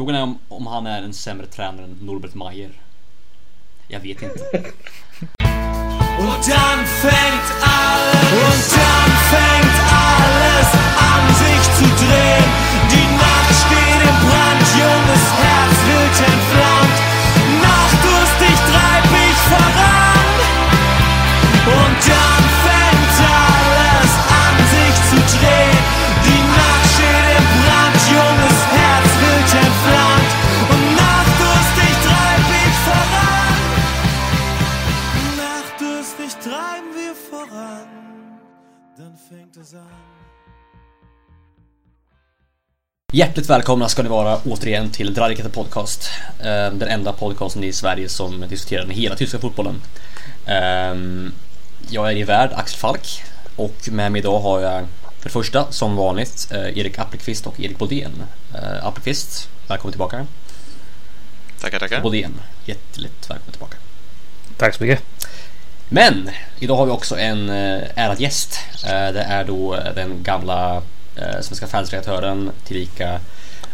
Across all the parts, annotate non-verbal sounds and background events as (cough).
Frågan är om, om han är en sämre tränare än Norbert Mayer. Jag vet inte. Och dann fängt alles, und dann fängt alles an sich zu drehen. Die Nacht steht im Brand, junges Herz will entfliehen. Hjärtligt välkomna ska ni vara återigen till Drarikete Podcast. Eh, Den enda podcasten i Sverige som diskuterar den hela tyska fotbollen. Eh, Jag är i värld Axel Falk och med mig idag har jag för det första som vanligt eh, Erik Appelqvist och Erik Bodén. Eh, Appelqvist, välkommen tillbaka. Tackar, tackar. Bodén, hjärtligt välkommen tillbaka. Tack så mycket. Men idag har vi också en eh, ärad gäst. Det är då den gamla eh, svenska fansredaktören tillika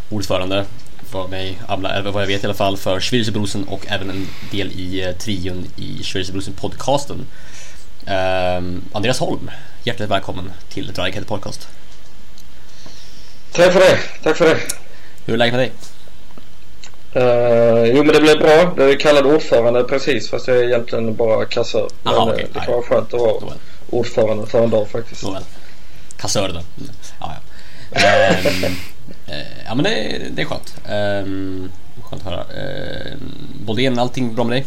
ordförande för mig, vad jag vet i alla fall, för Schweizerbrusen och även en del i eh, trion i Schweizerbrusen podcasten. Ehm, Andreas Holm, hjärtligt välkommen till Draghead Podcast. Tack för det. Tack för det. Hur är läget med dig? Eh, jo men det blev bra. Det är kallad ordförande precis fast jag är egentligen bara kassör. Men Aha, eh, okej. det kan vara skönt att vara ordförande för en dag faktiskt. Nåväl. Kassör då. Mm. Ehm, eh, ja men det, det är skönt. Um, skönt att höra. Um, Bodén, allting bra med dig?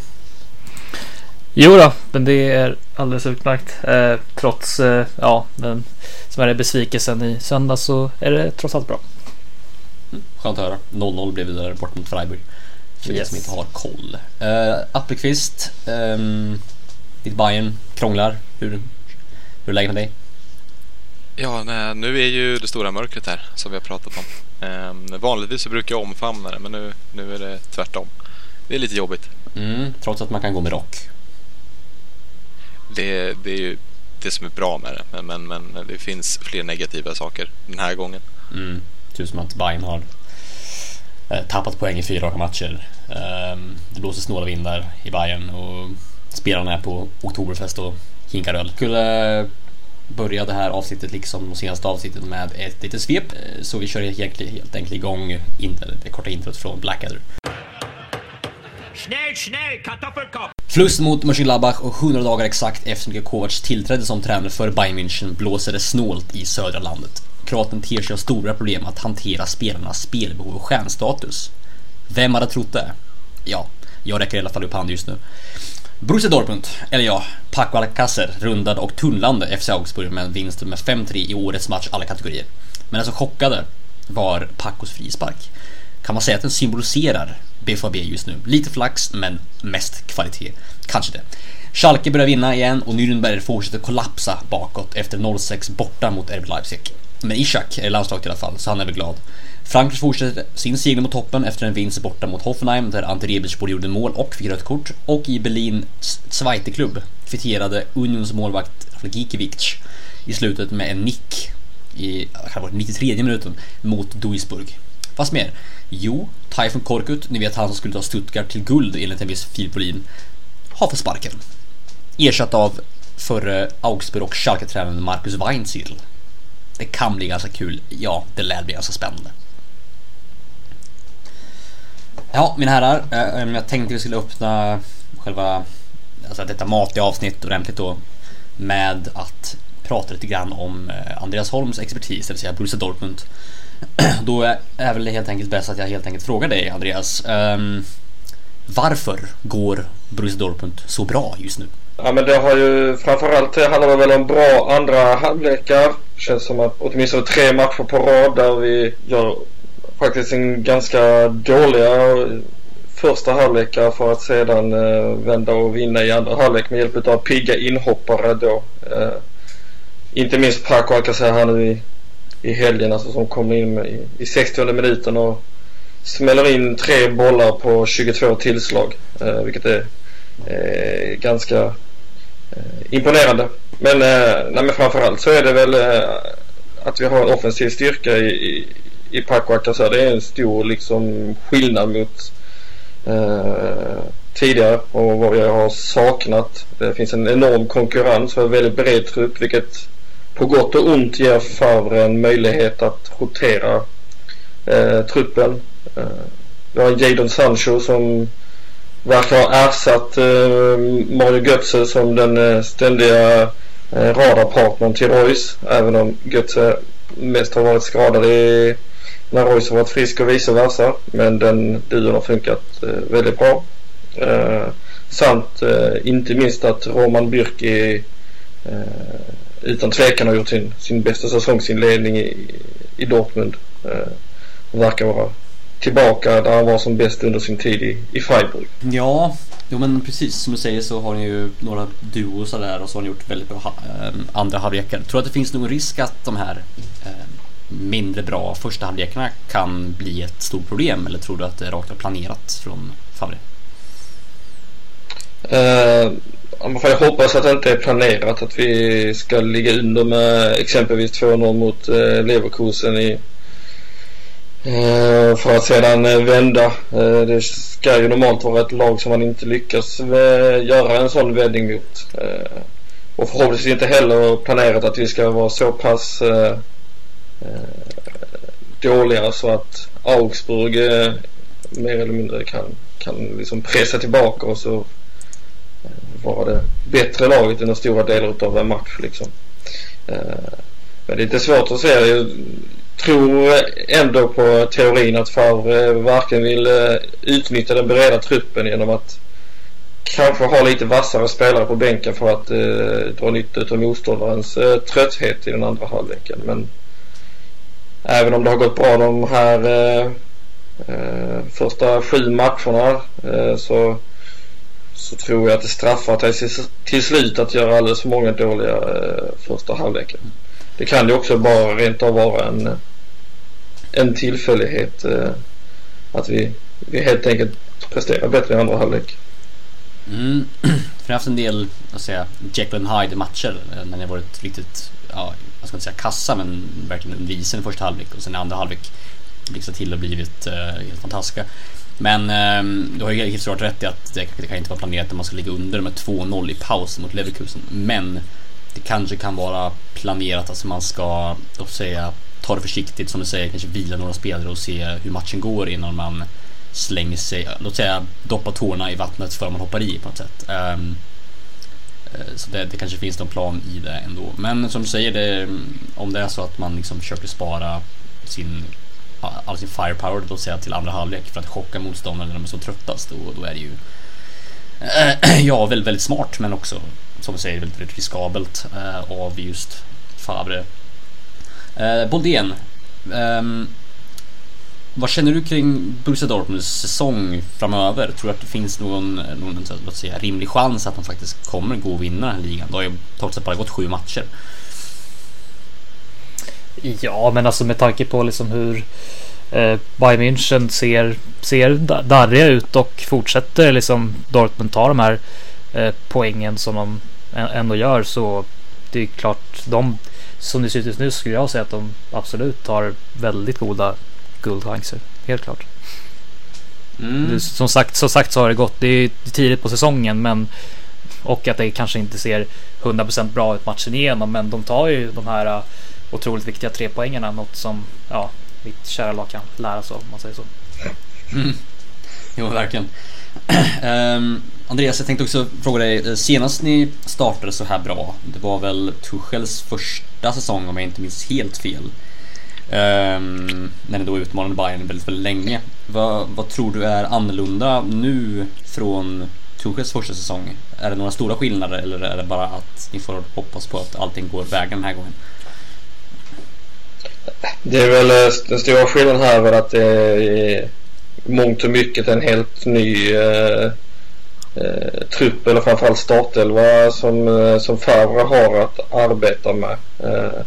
Jo då, men det är alldeles utmärkt. Eh, trots eh, ja, den smärre besvikelsen i söndag så är det trots allt bra. Skönt att höra. 0-0 blev där bort mot Freiburg. För Yes. som inte har koll. Uh, Appelqvist, um, ditt Bayern krånglar. Hur, hur är läget med dig? Ja, nej, nu är ju det stora mörkret här som vi har pratat om. Ehm, vanligtvis så brukar jag omfamna det, men nu, nu är det tvärtom. Det är lite jobbigt. Mm, trots att man kan gå med rock. Det, det är ju det som är bra med det, men, men, men det finns fler negativa saker den här gången. Mm, tur som att Bayern har eh, tappat poäng i fyra raka matcher. Ehm, det blåser snåla vindar i Bayern och spelarna är på Oktoberfest och hinkar öl. Skulle börja det här avsnittet liksom de senaste avsnittet med ett litet svep. Eh, Så vi kör helt, enkelt igång det korta introt från Blackadder. Schnell, schnell, Kartoffelkopf! Förlust mot Mönchengladbach och 100 dagar exakt efter Niko Kovac tillträdde som tränare för Bayern München blåser det snålt i södra landet. Kroaten ter sig ha stora problem att hantera spelarnas spelbehov och stjärnstatus. Vem hade trott det? Ja, jag räcker i alla fall upp hand just nu. Borussia Dortmund, eller ja, Paco Alcacer rundade och tunnlande FC Augsburg med en vinst med 5-3 i årets match alla kategorier. Men den som chockade var Pacos frispark. Kan man säga att den symboliserar BFAB just nu? Lite flax, men mest kvalitet. Kanske det. Schalke börjar vinna igen och Nürnberg fortsätter kollapsa bakåt efter 0-6 borta mot RB Leipzig. Men Ishak är landslaget i alla fall, så han är väl glad. Frankrike fortsätter sin seger mot toppen efter en vinst borta mot Hoffenheim där Ante Rebic både gjorde mål och fick rött kort. Och i Berlins Zweiteklubb kvitterade Unions målvakt Gikiewicz i slutet med en nick i kan det ha varit 93 minuten mot Duisburg. Fast mer? Jo, Typhoon Korkut, ni vet han som skulle ta Stuttgart till guld enligt en viss Filip Wåhlin, har fått sparken. Ersatt av förre Augsburg och Schalke-tränaren Marcus Weinzierl. Det kan bli ganska kul. Ja, det lär bli ganska spännande. Ja, mina herrar. Eh, eh, jag tänkte vi skulle öppna själva alltså detta matiga avsnitt ordentligt då med att prata lite grann om eh, Andreas Holms expertis, det vill säga Borussia Dortmund. (clears throat) Då är väl det helt enkelt bäst att jag helt enkelt frågar dig Andreas. Um, varför går Borussia Dortmund så bra just nu? Ja men det har ju framförallt det handlar väl om bra andra halvlekar. Känns som att åtminstone tre matcher på rad där vi gör faktiskt en ganska dåliga första halvlekar för att sedan eh, vända och vinna i andra halvlek med hjälp av pigga inhoppare då. Eh, inte minst Paco Alcacer här nu i, i helgen alltså som kommer in med, i, i 60 minuten och smäller in tre bollar på 22 tillslag. Eh, vilket är eh, ganska eh, imponerande. Men, eh, nej, men framförallt så är det väl eh, att vi har en offensiv styrka i, i, i Pakwaka så det är en stor liksom skillnad mot eh, tidigare och vad jag har saknat. Det finns en enorm konkurrens och en väldigt bred trupp vilket på gott och ont ger Favre en möjlighet att rotera eh, truppen. Eh, vi har Jadon Sancho som verkar ha ersatt eh, Mario Götze som den eh, ständiga eh, radarpartnern till Royce. Även om Götze mest har varit skadad i, när Royce har varit frisk och vice versa. Men den duon har funkat eh, väldigt bra. Eh, samt eh, inte minst att Roman Bürki eh, utan tvekan har gjort sin, sin bästa säsongsinledning i, i Dortmund. Eh, verkar vara tillbaka där han var som bäst under sin tid i, i Freiburg. Ja, jo men precis som du säger så har ni ju några duos där och så har ni gjort väldigt bra ha, andra halvlekar. Tror du att det finns någon risk att de här eh, mindre bra första halvlekarna kan bli ett stort problem eller tror du att det är rakt planerat från Favre? Uh, jag hoppas att det inte är planerat att vi ska ligga under med exempelvis 2-0 mot uh, Leverkusen i uh, för att sedan uh, vända. det ska ju normalt vara ett lag som man inte lyckas göra en sån vändning mot. och förhoppningsvis inte heller planerat att vi ska vara så pass Eh, dåliga så att Augsburg eh, mer eller mindre kan, kan liksom pressa tillbaka och så eh, vara det bättre laget under stora delar av en match liksom. Eh, men det är lite svårt att säga. Jag tror ändå på teorin att Favre varken vill eh, utnyttja den breda truppen genom att kanske ha lite vassare spelare på bänken för att eh, dra nytta av motståndarens eh, trötthet i den andra halvleken. Men även om det har gått bra de här eh, eh första sju matcherna eh, så så tror jag att det straffar sig till slut att göra alldeles för många dåliga eh, första halvlekar. Det kan ju också bara rent av vara en, en tillfällighet eh, att vi, vi helt enkelt presterar bättre i andra halvlek. Mm. (clears throat) För ni har haft en del, vad säga, Jekyll and Hyde matcher eh, när ni har varit riktigt, ja, jag ska inte säga kassa men verkligen under isen i första halvlek och sen i andra halvlek blixtrat till och blivit eh, helt fantastiska. Men eh, du har ju helt klart rätt i att det, det kan inte vara planerat att man ska ligga under med 2-0 i paus mot Leverkusen. Men det kanske kan vara planerat att man ska, låt säga, ta det försiktigt som du säger, kanske vila några spelare och se hur matchen går innan man slänger sig, låt säga doppa tårna i vattnet för man hoppar i på något sätt. Um, Eh, så det, det, kanske finns någon plan i det ändå. Men som du säger, det, om det är så att man liksom försöker spara sin all sin firepower då säga till andra halvlek för att chocka motståndaren när de är som tröttast. Då, då är det ju äh, (clears throat) ja, väldigt, väldigt smart men också som du säger väldigt, väldigt riskabelt äh, av just Fabre Äh, Boldén. Ähm, vad känner du kring Borussia Dortmunds säsong framöver? Tror du att det finns någon, någon låt säga, rimlig chans att de faktiskt kommer gå och vinna den här ligan? Det har ju trots allt bara gått sju matcher. Ja, men alltså med tanke på liksom hur eh, Bayern München ser, ser darriga ut och fortsätter liksom Dortmund ta de här eh, poängen som de ändå gör så det är klart de som det ser ut just nu skulle jag säga att de absolut har väldigt goda guldchanser. Helt klart. Mm. Som, sagt, som sagt så har det gått. Det är tidigt på säsongen men och att det kanske inte ser 100% bra ut matchen igenom men de tar ju de här otroligt viktiga tre poängarna. Något som ja, mitt kära lag kan lära sig om man säger så. Mm. Jo, verkligen. um, (clears throat) Andreas, jag tänkte också fråga dig. Eh, senast ni startade så här bra, det var väl Tuchels första säsong om jag inte minns helt fel. Um, när ni då utmanade Bayern väldigt, väldigt länge. Vad, vad tror du är annorlunda nu från Tuchels första säsong? Är det några stora skillnader eller är det bara att ni får hoppas på att allting går vägen den här gången? Det är väl eh, den stora skillnaden här är att det är mångt och mycket en helt ny eh, eh, trupp eller framförallt startelva som, eh, som Favre har att arbeta med. Eh,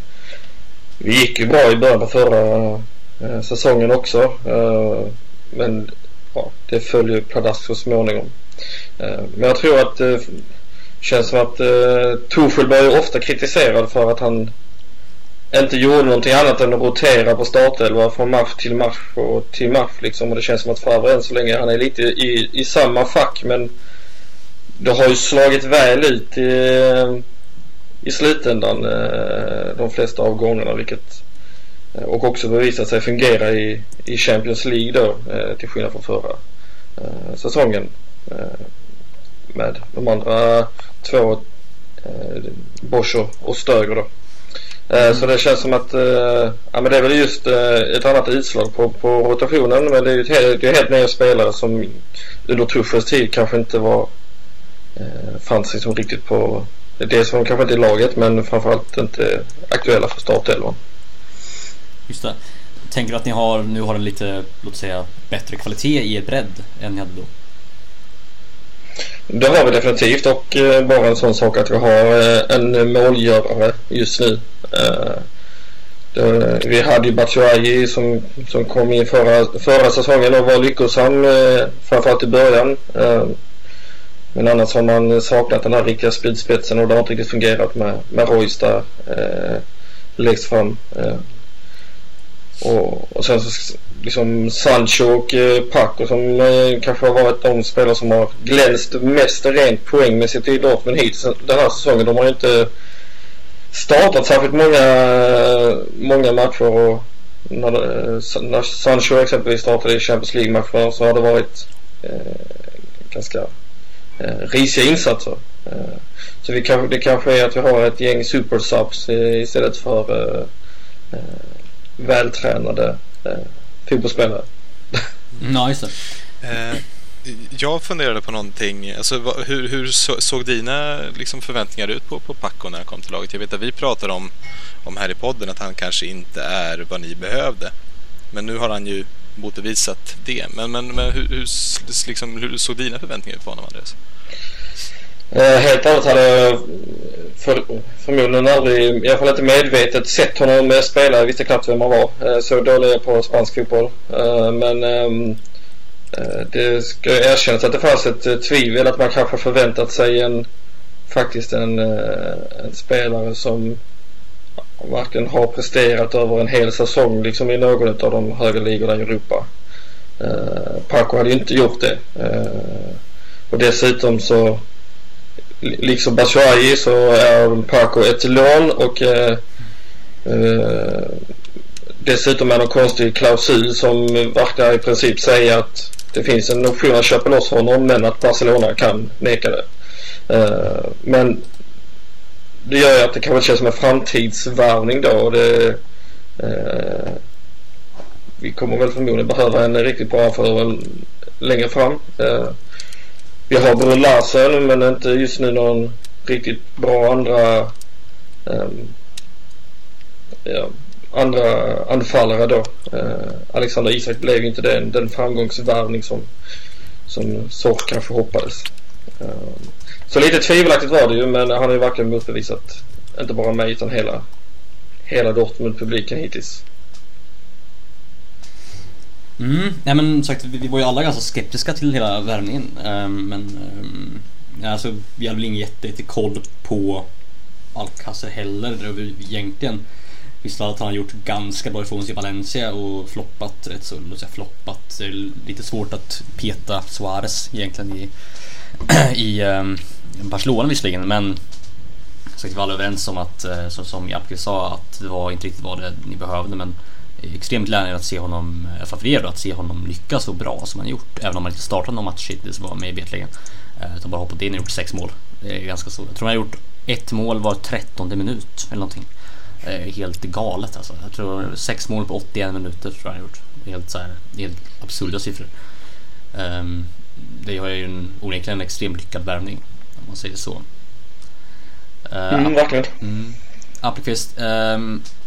vi gick ju bra i början på förra eh, säsongen också. Eh, men ja, det följer pladask så småningom. Eh, men jag tror att det känns som att eh, Torshäll blir ofta kritiserad för att han inte gjorde någonting annat än att rotera på startelva från match till match och till match liksom. Och det känns som att Favre än så länge, han är lite i, i samma fack men det har ju slagit väl ut Eh, i slutändan eh, de flesta av gångerna vilket eh, och också bevisat sig fungera i, i Champions League då eh, till skillnad från förra säsongen med de andra två Bosch och Stöger då. Mm. Så det känns som att ja, men det är väl just ett annat utslag på, på rotationen men det är ju helt, det är helt nya spelare som under Tuffels tid kanske inte var fanns liksom riktigt på det som kanske inte i laget men framförallt inte aktuella för startelvan. Just det. Tänker du att ni har, nu har en lite, låt säga, bättre kvalitet i er bredd än ni hade då? Det har vi definitivt och eh, bara en sån sak att vi har eh, en målgörare just nu. Eh, vi hade ju Batshuayi som, som kom in förra, förra säsongen och var lyckosam framförallt i början. Men annars har man saknat den här riktiga spydspetsen och det har inte riktigt fungerat med, med Royce där eh, längst fram. Eh. Och, och sen så liksom Sancho och eh, Paco som eh, kanske har varit de spelare som har glänst mest rent poängmässigt i Dortmund hittills den här säsongen. De har ju inte startat särskilt många, eh, många matcher och när, eh, när Sancho exempelvis startade i Champions League-matcher så har det varit eh, ganska eh, risiga insatser. Eh, så vi kan, det kanske är att vi har ett gäng supersubs istället för eh, eh vältränade eh, fotbollsspelare. (laughs) Ja, just det. Eh, jag funderade på någonting. Alltså, hur, hur såg dina liksom, förväntningar ut på, på Paco när han kom till laget? Jag vet att vi pratade om, om här i podden att han kanske inte är vad ni behövde. Men nu har han ju motbevisat det. Men, men, men hur, hur, liksom, hur såg dina förväntningar ut på honom, Andreas? Eh, helt ärligt hade jag för, förmodligen aldrig, i alla fall inte medvetet, sett honom eh, spela. Jag visste knappt vem han var. Eh, så dålig är jag på spansk fotboll. Men ehm, det ska erkännas att det fanns ett tvivel att man kanske förväntat sig en faktiskt en, en spelare som varken har presterat över en hel säsong liksom i någon av de högre ligorna i Europa. Paco hade ju inte gjort det. Och dessutom så liksom Bashuayi så är Paco ett lån och eh, eh, dessutom är det en konstig klausul som verkar i princip säga att det finns en option att köpa loss honom men att Barcelona kan neka det. Eh, men det gör ju att det kanske känns som en framtidsvärvning då. Det, eh, vi kommer väl förmodligen behöva en riktigt bra affär längre fram. Eh, vi har Brun Larsen men inte just nu någon riktigt bra andra um, ja, andra anfallare då. Uh, Alexander Isak blev inte den, den framgångsvärvning som, som Sork kanske hoppades. Eh, så lite tvivelaktigt var det ju men han har ju verkligen motbevisat inte bara mig utan hela, hela Dortmund-publiken hittills. Mm, nej men sagt, vi, var ju alla ganska skeptiska till hela värvningen. Um, men um, alltså, vi hade väl ingen jättekoll på Alcacer heller egentligen. Visste att han har gjort ganska bra ifrån sig i Valencia och floppat rätt så, låt säga floppat. Det är lite svårt att peta Suarez egentligen i, (clears throat) i um, Barcelona visserligen men så vi var alla överens om att, eh, så, som Japke sa, att det var inte riktigt vad det ni behövde men extremt glädjande att se honom, i alla fall för er då, att se honom lyckas så bra som han gjort. Även om han inte startat någon match hittills var mig vetligen. Eh, utan bara hoppat in och gjort sex mål. Det är ganska så. Jag tror han har gjort ett mål var trettonde minut eller någonting. Helt galet alltså. Jag tror sex mål på 81 minuter tror jag han har gjort. Helt, så här, helt absurda siffror. Um, det har ju en, onekligen en extremt lyckad värvning om man säger så. Uh, mm, verkligen. Mm. Appelqvist, um, vad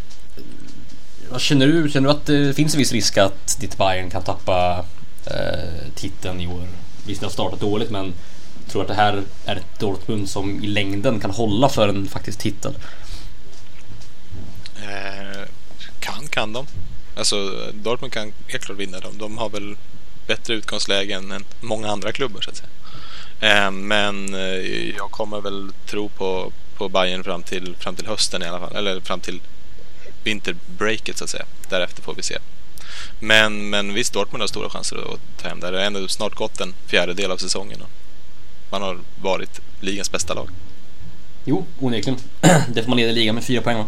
känner du? Känner du att det finns en viss risk att ditt Bayern kan tappa eh, titeln i år? Visst, det har startat dåligt men tror att det här är ett Dortmund som i längden kan hålla för en faktisk titel? Eh, kan, kan de. Alltså Dortmund kan helt klart vinna dem. De har väl bättre utgångslägen än många andra klubbar så att säga. Eh, men eh, jag kommer väl tro på, på Bayern fram till, fram till hösten i alla fall. Eller fram till vinterbreaket så att säga. Därefter får vi se. Men, men visst, Dortmund har stora chanser att ta hem det. Det har ändå snart gått en fjärdedel av säsongen. Och man har varit ligans bästa lag. Jo, onekligen. (clears throat) Det får man leda ligan med fyra poäng?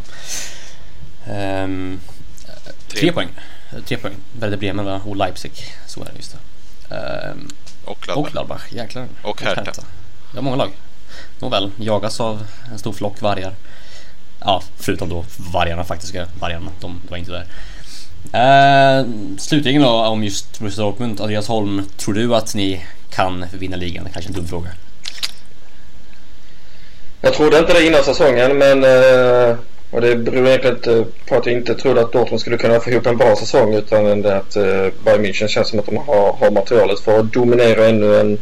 Ehm, tre. Tre. poäng. Tre poäng. Werder Bremen va? och Leipzig. Så är det just det. Ehm, Och Gladbach. och Gladbach, jäklar. Och Hertha. Det är många lag. Nåväl, jagas av en stor flock vargar. Ja, förutom då vargarna faktiska vargarna. De, de var inte där. Eh, slutligen då om just Borussia Dortmund. Andreas Holm, tror du att ni kan vinna ligan? Det kanske är en dum fråga. Jag trodde inte det innan säsongen men eh, och det beror egentligen inte på att jag inte trodde att Dortmund skulle kunna få ihop en bra säsong utan det att eh, Bayern München känns som att de har, har materialet för att dominera ännu en,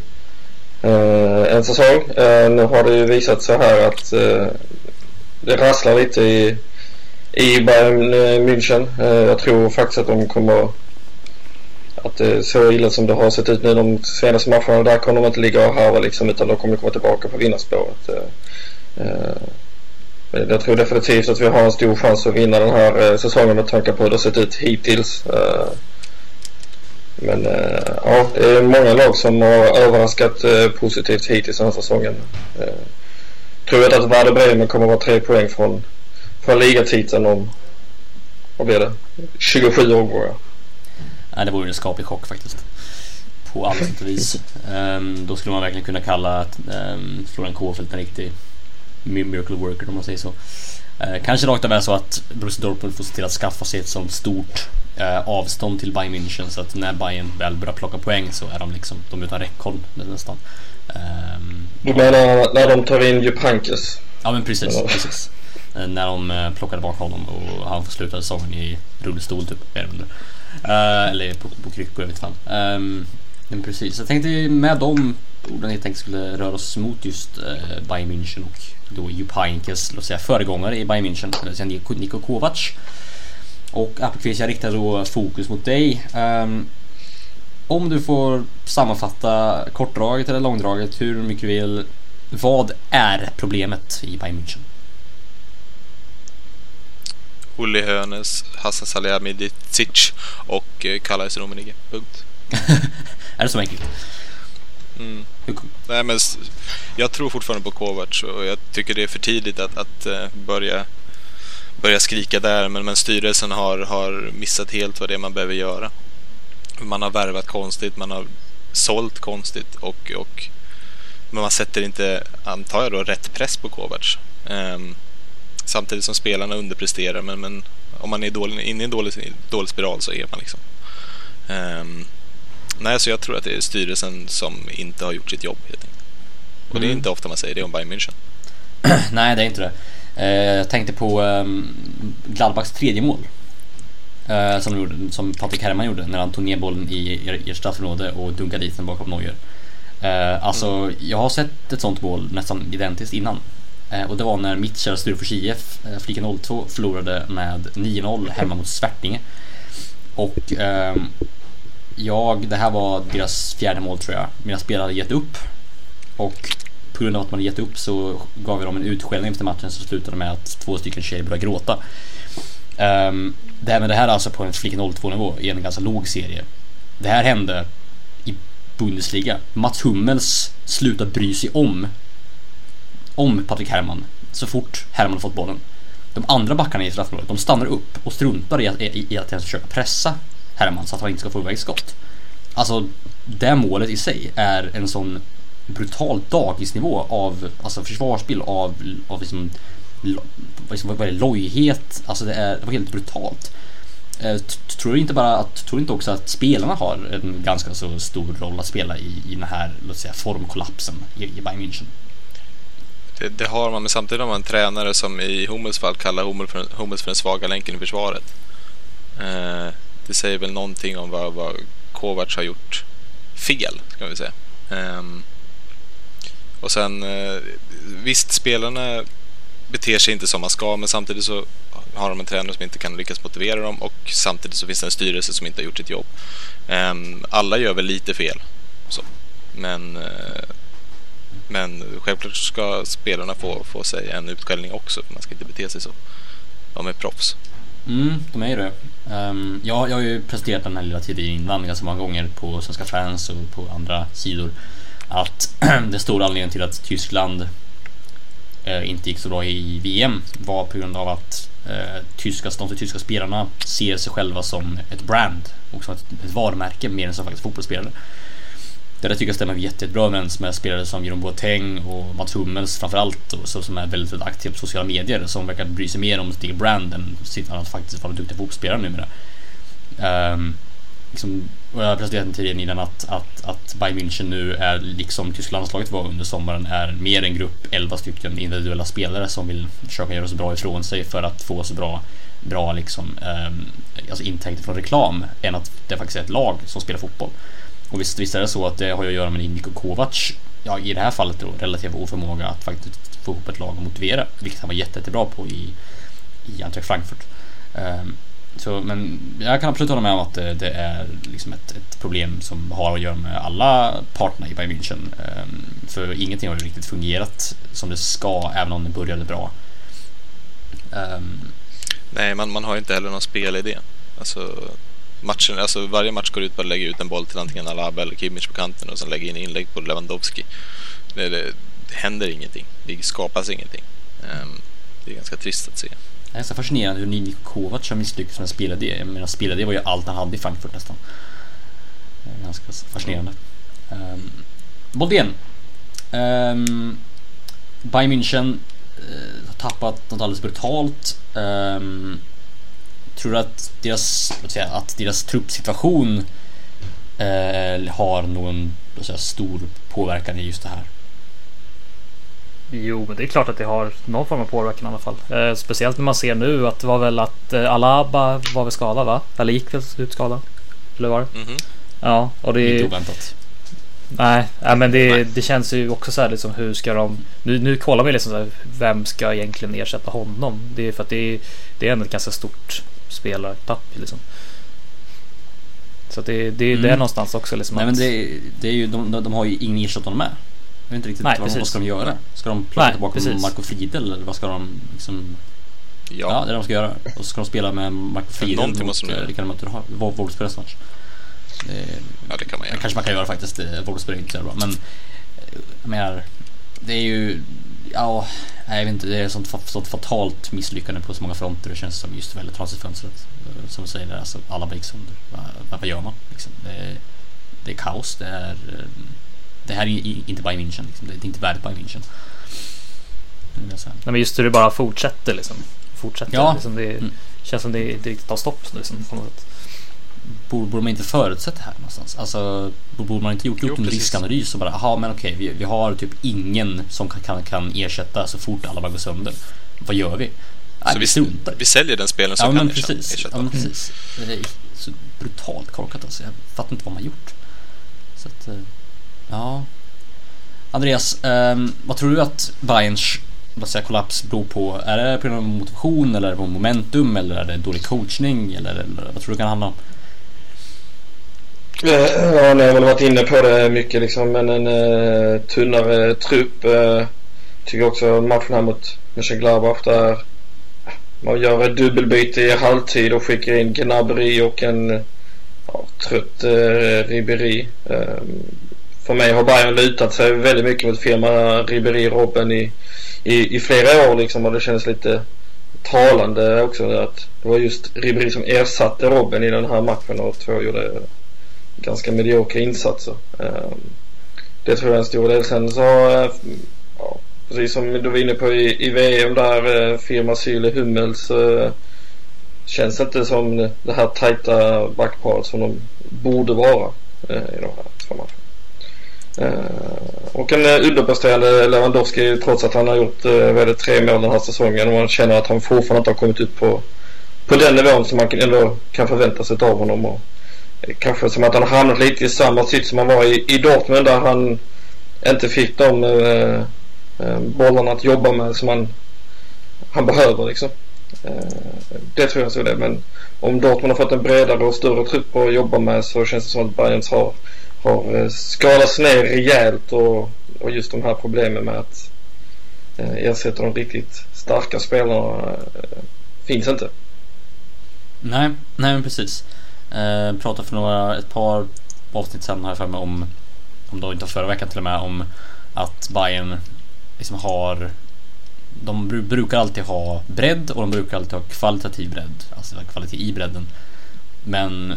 eh, en säsong. Eh, nu har det ju visat sig här att eh, det rasslar lite i, i Bayern eh, München. Eh, jag tror faktiskt att de kommer att det är så illa som det har sett ut nu de senaste matcherna där kommer de inte ligga och harva liksom utan de kommer komma tillbaka på vinnarspåret. Men jag tror definitivt att vi har en stor chans att vinna den här säsongen med tanke på hur det har sett ut hittills. Men ja, det är många lag som har överraskat positivt hittills den här säsongen. Tror jag att Werder Bremen kommer vara tre poäng från, från ligatiteln om, vad blir det, 27 omgångar. Nej, det vore en skaplig chock faktiskt. På allt sätt och vis. Um, då skulle man verkligen kunna kalla um, Florian Kofeld en riktig miracle worker om man säger så. Eh, kanske rakt av är så att Borussia Dortmund får se till att skaffa sig ett sånt stort eh, avstånd till Bayern München så att när Bayern väl börjar plocka poäng så är de liksom de är utan räckhåll nästan. Ehm, du menar när de tar in Jupankes? Ja men precis, Ja. precis. Eh, När de eh, plockade bort honom och han får sluta säsongen i rullstol typ. Eller. Eh, på, på kryckor, jag vet fan. Um, men precis, jag tänkte med de orden jag tänkte skulle röra oss mot just uh, Bayern München och då Jupp Heynckes, låt säga föregångare i Bayern München, det vill säga Niko, Kovac. Och Appelqvist, jag riktar då fokus mot dig. Ehm, om du får sammanfatta kortdraget eller långdraget, hur mycket du vill. Vad är problemet i Bayern München? Uli Hoeneß, Hassan Salihamidzic och eh, Kalajs Rummenigge. Punkt. (laughs) är det så enkelt? Mm. Nej, men jag tror fortfarande på Kovac och jag tycker det är för tidigt att, att eh, börja, börja skrika där. Men, men styrelsen har, har missat helt vad det är man behöver göra. Man har värvat konstigt, man har sålt konstigt och, och men man sätter inte, antar jag då, rätt press på Kovac. Ehm, samtidigt som spelarna underpresterar men, men om man är dålig, inne i en dålig, dålig spiral så är man liksom. Ehm, nej, så jag tror att det är styrelsen som inte har gjort sitt jobb helt enkelt. Och det är Mm. inte ofta man säger det om Bayern München. (clears throat) Nej, det är inte det. Eh, jag tänkte på um, Gladbachs tredje mål. Eh, som, de gjorde, som Patrik Herrmann gjorde när han tog ner bollen i er- ert straffområde och dunkade dit den bakom Neuer. Eh, alltså, jag har sett ett sånt mål nästan identiskt innan. Eh, och det var när mitt kära Sturefors IF, eh, Flicka 02, förlorade med 9-0 (laughs) hemma mot Svärtinge. Och ehm, jag, det här var deras fjärde mål tror jag. Mina spelare hade gett upp. Och på grund av att man hade gett upp så gav jag dem en utskällning efter matchen som slutade med att två stycken tjejer började gråta. Um, det, här, men det här är alltså på en Flicka 02 nivå i en ganska låg serie. Det här hände i Bundesliga. Mats Hummels slutade bry sig om om Patrik Herman så fort Herrmann fått bollen. De andra backarna i straffområdet, de stannar upp och struntar i att, i, i att ens försöka pressa Herman så att han inte ska få iväg skott. Alltså, det målet i sig är en sån brutal dagisnivå av alltså försvarsspel, av, av liksom, liksom, vad är det, lojhet. Alltså det, är, det var helt brutalt. Eh, tror du inte bara att, tror inte också att spelarna har en ganska så stor roll att spela i, i den här, låt säga, formkollapsen i, i Bayern München? Det, det har man, men samtidigt har man en tränare som i Hummels fall kallar Hummel för, Hummels för den svaga länken i försvaret. Eh, det säger väl någonting om vad, vad Kovacs har gjort fel, ska vi säga. Eh, och sen, eh, visst, spelarna beter sig inte som man ska, men samtidigt så har de en tränare som inte kan lyckas motivera dem och samtidigt så finns det en styrelse som inte har gjort sitt jobb. Ehm, alla gör väl lite fel, så. men eh, men självklart ska spelarna få, få sig en utskällning också, för man ska inte bete sig så. De är proffs. Mm, de är ju det. Ehm, um, jag, jag har ju presenterat den här lilla tidigare innan ganska många gånger på Svenska fans och på andra sidor. Att (clears throat) den stora anledningen till att Tyskland Eh, inte gick så bra i VM var på grund av att eh, tyska, de tyska spelarna ser sig själva som ett brand och som ett, ett varumärke mer än som faktiskt fotbollsspelare. Det där tycker jag stämmer jättebra överens med spelare som Jeroen Boateng och Mats Hummels framförallt och så, som är väldigt, väldigt aktiva på sociala medier som verkar bry sig mer om sitt eget brand än sitt att faktiskt vara duktig fotbollsspelare numera. Um, liksom, och jag har presenterat tidigare innan att, att, att Bayern München nu är liksom tyska landslaget var under sommaren är mer en grupp 11 stycken individuella spelare som vill försöka göra så bra ifrån sig för att få så bra bra liksom, eh, alltså intäkter från reklam än att det faktiskt är ett lag som spelar fotboll. Och visst, visst är det så att det har att göra med Niko Kovacs, ja i det här fallet då, relativa oförmåga att faktiskt få ihop ett lag och motivera, vilket han var jätte, jättebra på i, i Antwerp Frankfurt. Um, så, men jag kan absolut hålla med om att det, det är liksom ett, ett, problem som har att göra med alla parterna i Bayern München. Um, för ingenting har ju riktigt fungerat som det ska, även om det började bra. Um, Nej, man, man har inte heller någon spelidé. Alltså, matchen, alltså varje match går ut på att lägga ut en boll till antingen Alaba eller Kimmich på kanten och sen lägga in inlägg på Lewandowski. Det, det, det händer ingenting. Det skapas ingenting. Um, det är ganska trist att se. Det är ganska fascinerande hur Niko Kovac har misslyckats med spelidé. Jag menar spelidé var ju allt han hade i Frankfurt nästan. Ganska fascinerande. Ehm, um, Boldén. Um, ehm, Bayern München uh, har tappat något alldeles brutalt. Um, Tror du att deras, säga, att deras truppsituation uh, har någon säga, stor påverkan i just det här? Jo, men det är klart att det har någon form av påverkan i alla fall. Eh, speciellt när man ser nu att det var väl att eh, Alaba var väl skadad va? Eller gick väl ut skadad? Eller var det? Mm -hmm. Ja, och det... Inte oväntat. Nej, nej men det, det känns ju också så här liksom hur ska de... Nu, nu kollar vi liksom så här, vem ska egentligen ersätta honom? Det är för att det är, det är ändå ett ganska stort spelartapp liksom. Så det, det, mm. det är mm. någonstans också liksom Nej att... men det, det är ju, de, de, de har ju ingen ersättare med. Jag vet inte riktigt Nej, vad, vad ska de göra? Ska de plocka tillbaka precis. Marco Friedel eller vad ska de liksom Ja. ja, det är det de ska göra. Och så ska de spela med Marco Friedel mot, måste de göra. Vilka de möter Wolfsburg match. Ja, det kan man göra. kanske man kan göra faktiskt. Wolfsburg är inte så bra. Men jag menar, det är ju ja, jag vet inte, det är ett sånt, sånt fatalt misslyckande på så många fronter. Det känns som just väl transferfönstret. Eh, som du säger, alltså, alla gick sönder. Vad, vad gör man? Liksom? Det, är, det är kaos. Det, är, eh, det här är inte Bayern München. Liksom. Det är inte värdigt Bayern München. Nej, men just hur det bara fortsätter liksom. Fortsätter. Ja. Liksom det mm. känns som det, det tar stopp liksom, på något sätt borde, borde man inte förutsett det här någonstans? Alltså, borde man inte gjort, gjort jo, en riskanalys och bara, jaha men okej, vi, vi har typ ingen som kan, kan, kan ersätta så fort alla bara går sönder. Vad gör vi? Så Nej, vi, vi, vi säljer den spelen som ja, kan precis. ersätta? Ja, men precis. Det är så brutalt korkat alltså. Jag fattar inte vad man gjort. Så att, eh, ja. Andreas, um, vad tror du att Bayerns vad säger, kollaps beror på? Är det på grund av motivation eller är det på momentum eller är det dålig coachning eller, eller vad tror du kan handla om? Eh, ja, ni har väl varit inne på det mycket liksom, men en uh, tunnare trupp. Uh, tycker också matchen här mot Mönchengladbach där man gör ett dubbelbyte i halvtid och skickar in Gnabry och en ja, trött uh, Ribéry. Uh, för mig har Bayern lutat sig väldigt mycket mot firma Ribéry Robben i, i, i flera år liksom och det känns lite talande också att det var just Ribéry som ersatte Robben i den här matchen och två gjorde ganska mediokra insatser. Ehm, det tror jag är en stor del. Sen så, eh, ja, precis som du var inne på i, i VM där, eh, firma Syle Hummels eh, känns inte som det här tajta backparet som de borde vara i de här två matcherna. Eh, och en eh, underpresterande Lewandowski trots att han har gjort eh, vad det, tre mål den här säsongen och man känner att han fortfarande inte har kommit upp på, på den nivån som man ändå kan förvänta sig av honom. Och kanske som att han har hamnat lite i samma sits som han var i, i Dortmund där han inte fick de eh, eh, bollarna att jobba med som han, han behöver liksom. Eh, det tror jag så det. Men om Dortmund har fått en bredare och större trupp att jobba med så känns det som att Bayerns har, har eh, skalats ner rejält och, och just de här problemen med att eh, ersätta de riktigt starka spelarna eh, finns inte. Nej, nej men precis. Eh, pratade för några, ett par avsnitt sen här för mig om, om då inte förra veckan till och med, om att Bayern liksom har de brukar alltid ha bredd och de brukar alltid ha kvalitativ bredd, alltså kvalitet i bredden. Men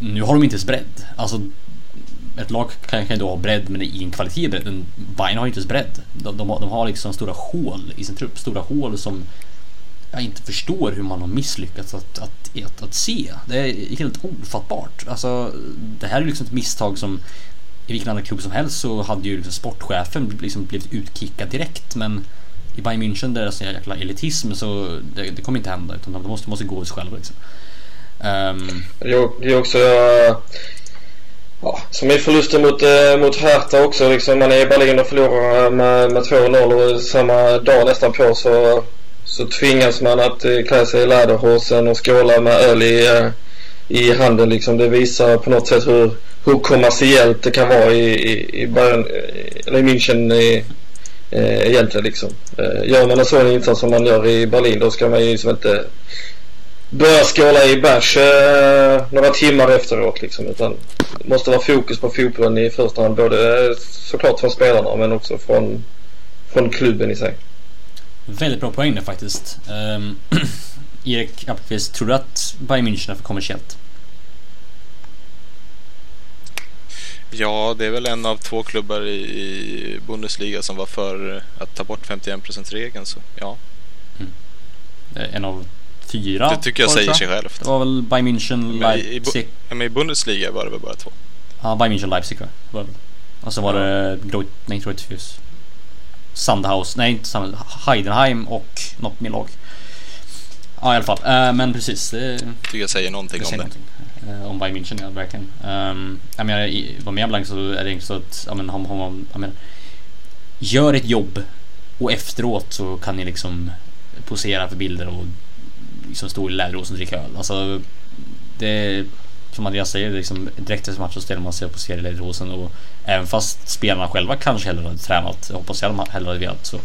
nu har de inte ens bredd. Alltså ett lag kan, kan då ha bredd men ingen kvalitet i bredden. Bayern har inte ens bredd. De, de, de, har liksom stora hål i sin trupp. Stora hål som jag inte förstår hur man har misslyckats att, att, att, att se. Det är helt ofattbart. Alltså, det här är liksom ett misstag som i vilken annan klubb som helst så hade ju liksom sportchefen liksom blivit utkickad direkt. Men i Bayern München där det är sån jäkla elitism så det, det kommer inte hända utan de måste, måste gå sig själva liksom. Um... Det är också ja, som i förlusten mot, eh, mot Hertha också. Liksom, man är i Berlin och förlorar med, med 2-0 och samma dag nästan på så, så tvingas man att eh, klä sig i läderhosen och skåla med öl i, eh, i handen. Liksom. Det visar på något sätt hur, hur kommersiellt det kan vara i, i, i, Bayern, eh, eller i München i, eh, egentligen. Liksom. Eh, gör man en sån insats som man gör i Berlin då ska man ju liksom inte börja skåla i bärs eh, några timmar efteråt liksom. Utan det måste vara fokus på fotbollen i första hand. Både såklart från spelarna men också från, från klubben i sig. Väldigt bra poäng där faktiskt. Um, (clears throat) Erik Appelqvist, tror du att Bayern München är för kommersiellt? Ja, det är väl en av två klubbar i Bundesliga som var för att ta bort 51%-regeln, så ja. Mm. En av fyra. Det tycker jag säger sig självt. Det var väl Bayern München, Leipzig. Men i Bundesliga var det väl bara två? Ja, Bayern München, Leipzig var det Och så var ja. det Groit, nej, Groitfus. Sandhaus, nej inte Sand, Heidenheim och något mer lag. Ja i alla fall, uh, men precis. Det tycker jag säger någonting om det. Uh, om Bayern München, ja verkligen. Um, jag menar, i, vad mer blank så är det inte så att, jag menar, om, om, jag menar, gör ett jobb och efteråt så kan ni liksom posera för bilder och liksom stå i Läderåsen och dricka öl. Alltså, det som Andreas säger, liksom, direkt efter matchen så ställer man sig upp och ser i och även fast spelarna själva kanske hellre hade tränat, jag hoppas jag de hellre hade velat så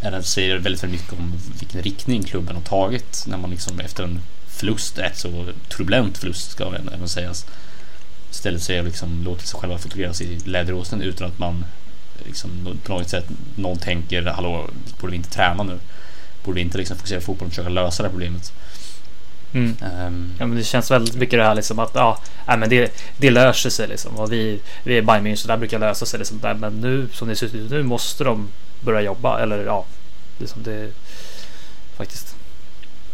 är det säger väldigt, väldigt mycket om vilken riktning klubben har tagit när man liksom efter en förlust, ett så turbulent förlust ska även sägas, ställer sig och liksom låter sig själva fotograferas i Läderåsen utan att man liksom på något sätt någon tänker hallå, borde vi inte träna nu? Borde inte liksom fokusera på fotboll och försöka lösa det här problemet? Mm. Um, ja, men det känns väldigt mycket det här liksom att ja, nej, men det, det löser sig liksom. Och vi, vi är Bayern München, där brukar lösa sig liksom. Där, men nu som det ser ut nu måste de börja jobba. Eller ja, liksom det faktiskt.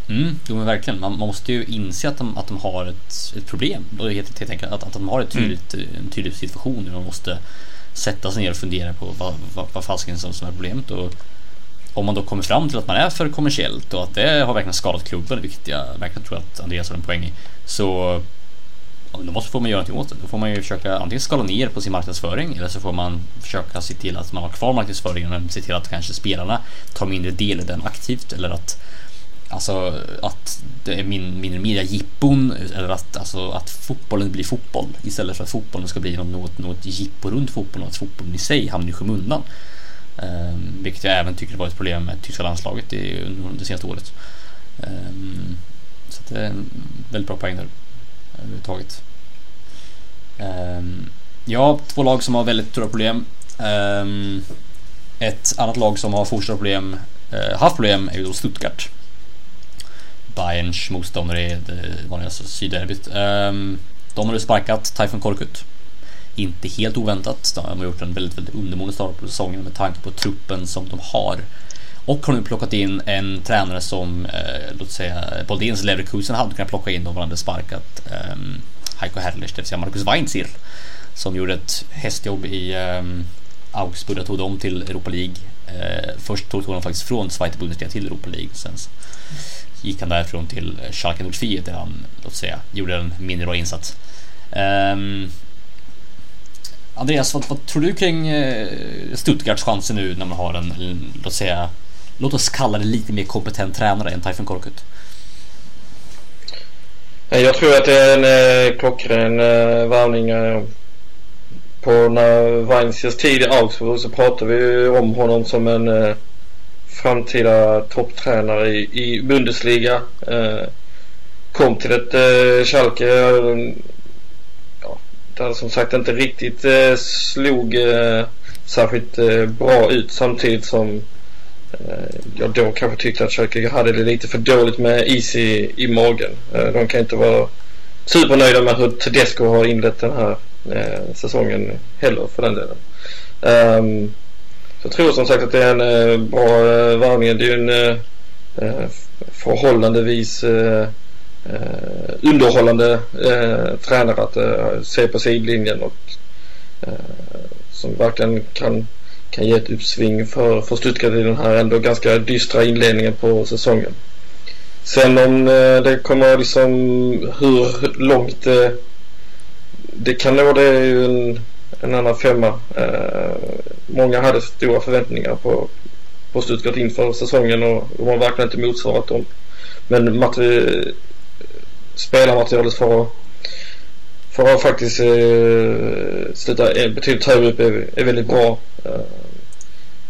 Mm, jo men verkligen. Man, man, måste ju inse att de, att de har ett, ett problem. Och helt, helt enkelt att, att de har ett tydligt, mm. en tydlig situation där man måste sätta sig ner och fundera på vad, vad, vad fasken som, som är problemet. Och om man då kommer fram till att man är för kommersiellt och att det har verkligen skadat klubben, vilket jag verkligen tror att Andreas har en poäng i, så då måste får man göra någonting åt det. Då får man ju försöka antingen skala ner på sin marknadsföring eller så får man försöka se till att man har kvar marknadsföringen men se till att kanske spelarna tar mindre del i den aktivt eller att Alltså att det är min, mindre media-jippon eller att, alltså, att fotbollen blir fotboll istället för att fotbollen ska bli något, något jippo runt fotbollen och att fotbollen i sig hamnar i skymundan. Um, vilket jag även tycker var ett problem med tyska landslaget i, under det senaste året. Um, så det är en väldigt bra poäng där överhuvudtaget. Um, ja, två lag som har väldigt stora problem. Um, ett annat lag som har fortsatt problem, uh, haft problem är ju då Stuttgart. Bayerns motståndare i det vanligaste sydderbyt. Um, de har ju sparkat Typhon Korkut inte helt oväntat. De har gjort en väldigt, väldigt undermålig start på säsongen med tanke på truppen som de har. Och har nu plockat in en tränare som, eh, låt säga, Boldens Leverkusen hade kunnat plocka in om man hade sparkat eh, Heiko Herrlich, det vill säga Marcus Weinzierl. Som gjorde ett hästjobb i eh, Augsburg och tog dem till Europa League. Eh, först tog de faktiskt från Zweite Bundesliga till Europa League. Sen gick han därifrån till Schalke 04 där han, låt säga, gjorde en mindre bra insats. Um, Andreas, vad, vad, tror du kring eh, Stuttgarts chanser nu när man har en, låt säga, låt oss kalla det lite mer kompetent tränare än Typhon Korkut? Eh, jag tror att det är en eh, klockren eh, värvning. Eh, på när Weinziers tid i Augsburg så pratade vi om honom som en eh, framtida topptränare i, i Bundesliga. Eh, kom till ett eh, Schalke. Eh, där som sagt inte riktigt eh, slog eh, särskilt eh, bra ut samtidigt som eh, jag då kanske tyckte att Schalke hade det lite för dåligt med is i, i magen. Eh, de kan inte vara supernöjda med hur Tedesco har inlett den här eh, säsongen heller för den delen. Um, jag tror som sagt att det är en eh, bra eh, värvning. Det är ju en eh, eh, förhållandevis eh, eh, underhållande eh, tränare att eh, se på sidlinjen och eh, som verkligen kan, kan ge ett uppsving för, för Stuttgart i den här ändå ganska dystra inledningen på säsongen. Sen om eh, det kommer liksom hur långt det, det kan nå det är ju en, en annan femma. Eh, många hade stora förväntningar på, på Stuttgart inför säsongen och de har verkligen inte motsvarat dem. Men Matti spelarmaterialet för att, för att faktiskt eh, sluta eh, betydligt högre upp är, är väldigt bra. Eh,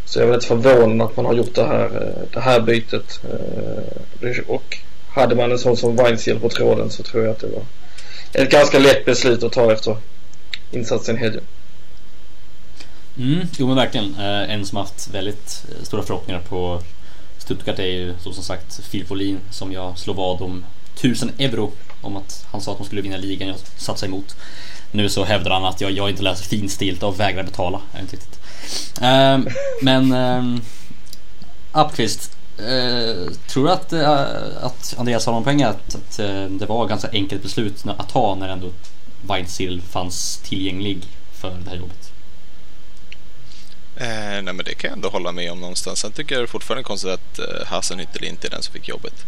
så jag är väldigt förvånad att man har gjort det här, eh, det här bytet. Eh, och hade man en sån som Weinziel på tråden så tror jag att det var ett ganska lätt beslut att ta efter insatsen i helgen. Mm, jo men verkligen. Eh, en som haft väldigt eh, stora förhoppningar på Stuttgart är ju så som sagt Filip Wåhlin som jag slår vad om 1000 euro om att han sa att de skulle vinna ligan. Jag satsade emot. Nu så hävdar han att jag, jag inte läser finstilt och vägrar betala. Jag inte riktigt. Ehm, men um, Appqvist, eh, tror du att, eh, att Andreas har någon poäng att, att eh, det var ett ganska enkelt beslut att ta när ändå Weinzierl fanns tillgänglig för det här jobbet? Eh, nej men det kan jag ändå hålla med om någonstans. Sen tycker jag det är fortfarande konstigt att eh, Hasenhüttl inte är den som fick jobbet.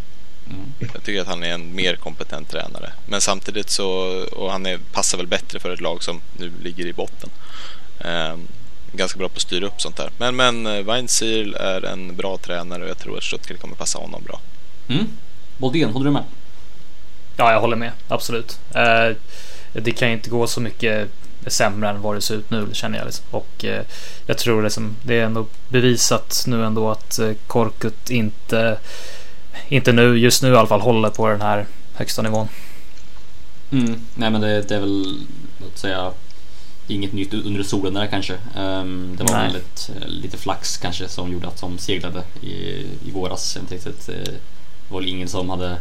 Mm. Jag tycker att han är en mer kompetent tränare. Men samtidigt så, och han är, passar väl bättre för ett lag som nu ligger i botten. Eh, ganska bra på att styra upp sånt där. Men, men eh, Weinzierl är en bra tränare och jag tror att Stuttgart kommer passa honom bra. Mm. Bodén, håller du med? Ja, jag håller med. Absolut. Eh, det kan ju inte gå så mycket sämre än vad det ser ut nu känner jag. Liksom. Och eh, jag tror liksom, det är ändå bevisat nu ändå att eh, Korkut inte, inte nu, just nu i alla fall, håller på den här högsta nivån. Mm. Nej men det, det är väl, låt säga, inget nytt under solen där kanske. Ehm, det var Nej. väl ett, eh, lite flax kanske som gjorde att de seglade i, i våras. Jag att eh, det var väl ingen som hade,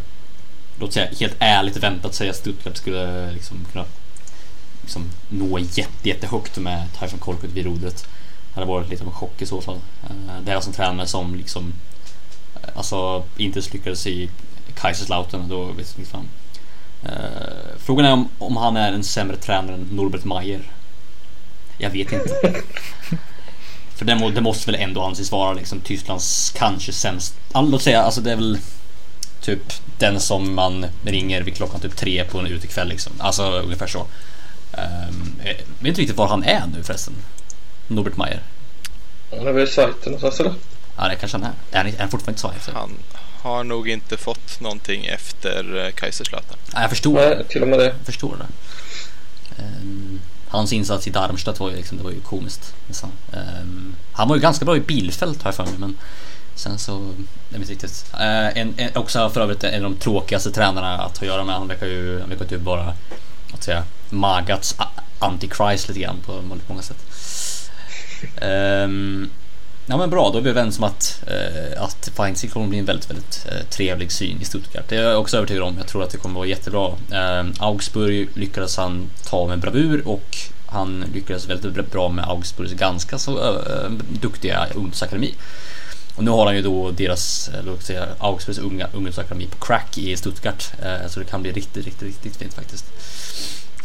låt säga helt ärligt väntat sig att Stuttgart skulle liksom kunna liksom nå jätte, jättehögt med Tyson Korkut vid rodret. Det hade varit lite av en chock i så fall. Eh, Det är alltså en tränare som liksom Alltså inte ens lyckades i Kaiserslautern. Då vet jag inte fan. Eh, frågan är om, om han är en sämre tränare än Norbert Mayer. Jag vet inte. (laughs) För det, må, det måste väl ändå anses vara liksom Tysklands kanske sämst. all- Låt säga, alltså det är väl typ den som man ringer vid klockan typ tre på en utekväll liksom. Alltså ungefär så. Um, jag vet inte riktigt var han är nu förresten. Norbert Mayer. Han är väl i sajten någonstans eller? Ja det kanske han är. Är han, är han fortfarande inte så? Han har nog inte fått någonting efter eh, Kaiserslautern. Ja, jag förstår. Nej, till och med det. Jag förstår det. Ehm, hans insats i Darmstadt var ju, liksom, det var ju komiskt. Ehm, han var ju ganska bra i Bilfält har jag för mig men sen så, jag vet inte riktigt. Uh, en, en, också för övrigt en av de tråkigaste tränarna att ha att göra med. Han verkar ju, han verkar typ vara, att säga, Magats antichrist lite grann på många sätt. Ehm, Ja men bra, då är vi överens om att, eh, att Feinzig kommer bli en väldigt, väldigt eh, trevlig syn i Stuttgart. Det är jag också övertygad om. Jag tror att det kommer vara jättebra. Eh, Augsburg lyckades han ta med bravur och han lyckades väldigt bra med Augsburgs ganska så eh, eh, duktiga ungdomsakademi. Och nu har han ju då deras, eh, låt säga, Augsburgs unga ungdomsakademi på crack i Stuttgart. Eh, så det kan bli riktigt, riktigt, riktigt fint faktiskt.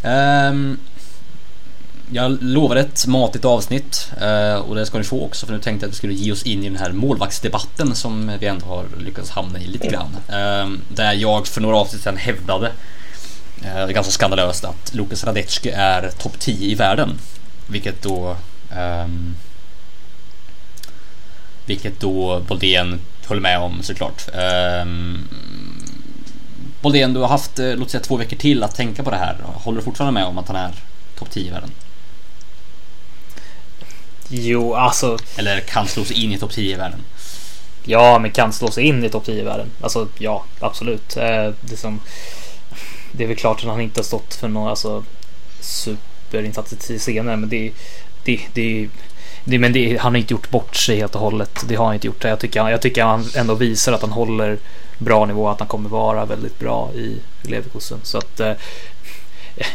Ehm, jag lovade ett matigt avsnitt eh, och det ska ni få också för nu tänkte jag att vi skulle ge oss in i den här målvaktsdebatten som vi ändå har lyckats hamna i lite grann. Eh, där jag för några avsnitt sedan hävdade, eh, ganska skandalöst, att Lukas Radecki är topp 10 i världen. Vilket då ehm, vilket då Boldén höll med om såklart. Um, Boldén, du har haft låt säga två veckor till att tänka på det här. Håller du fortfarande med om att han är topp 10 i världen? Jo, alltså. Eller kan slå sig in i topp 10 i världen? Ja, men kan slå sig in i topp 10 i världen. Alltså ja, absolut. Eh, det som, det är väl klart att han inte har stått för några alltså, superinsatser senare. Men det, det, det, det, men det, han har inte gjort bort sig helt och hållet. Det har han inte gjort. Jag tycker, jag tycker han ändå visar att han håller bra nivå. Att han kommer vara väldigt bra i Leverkusen. Så att eh,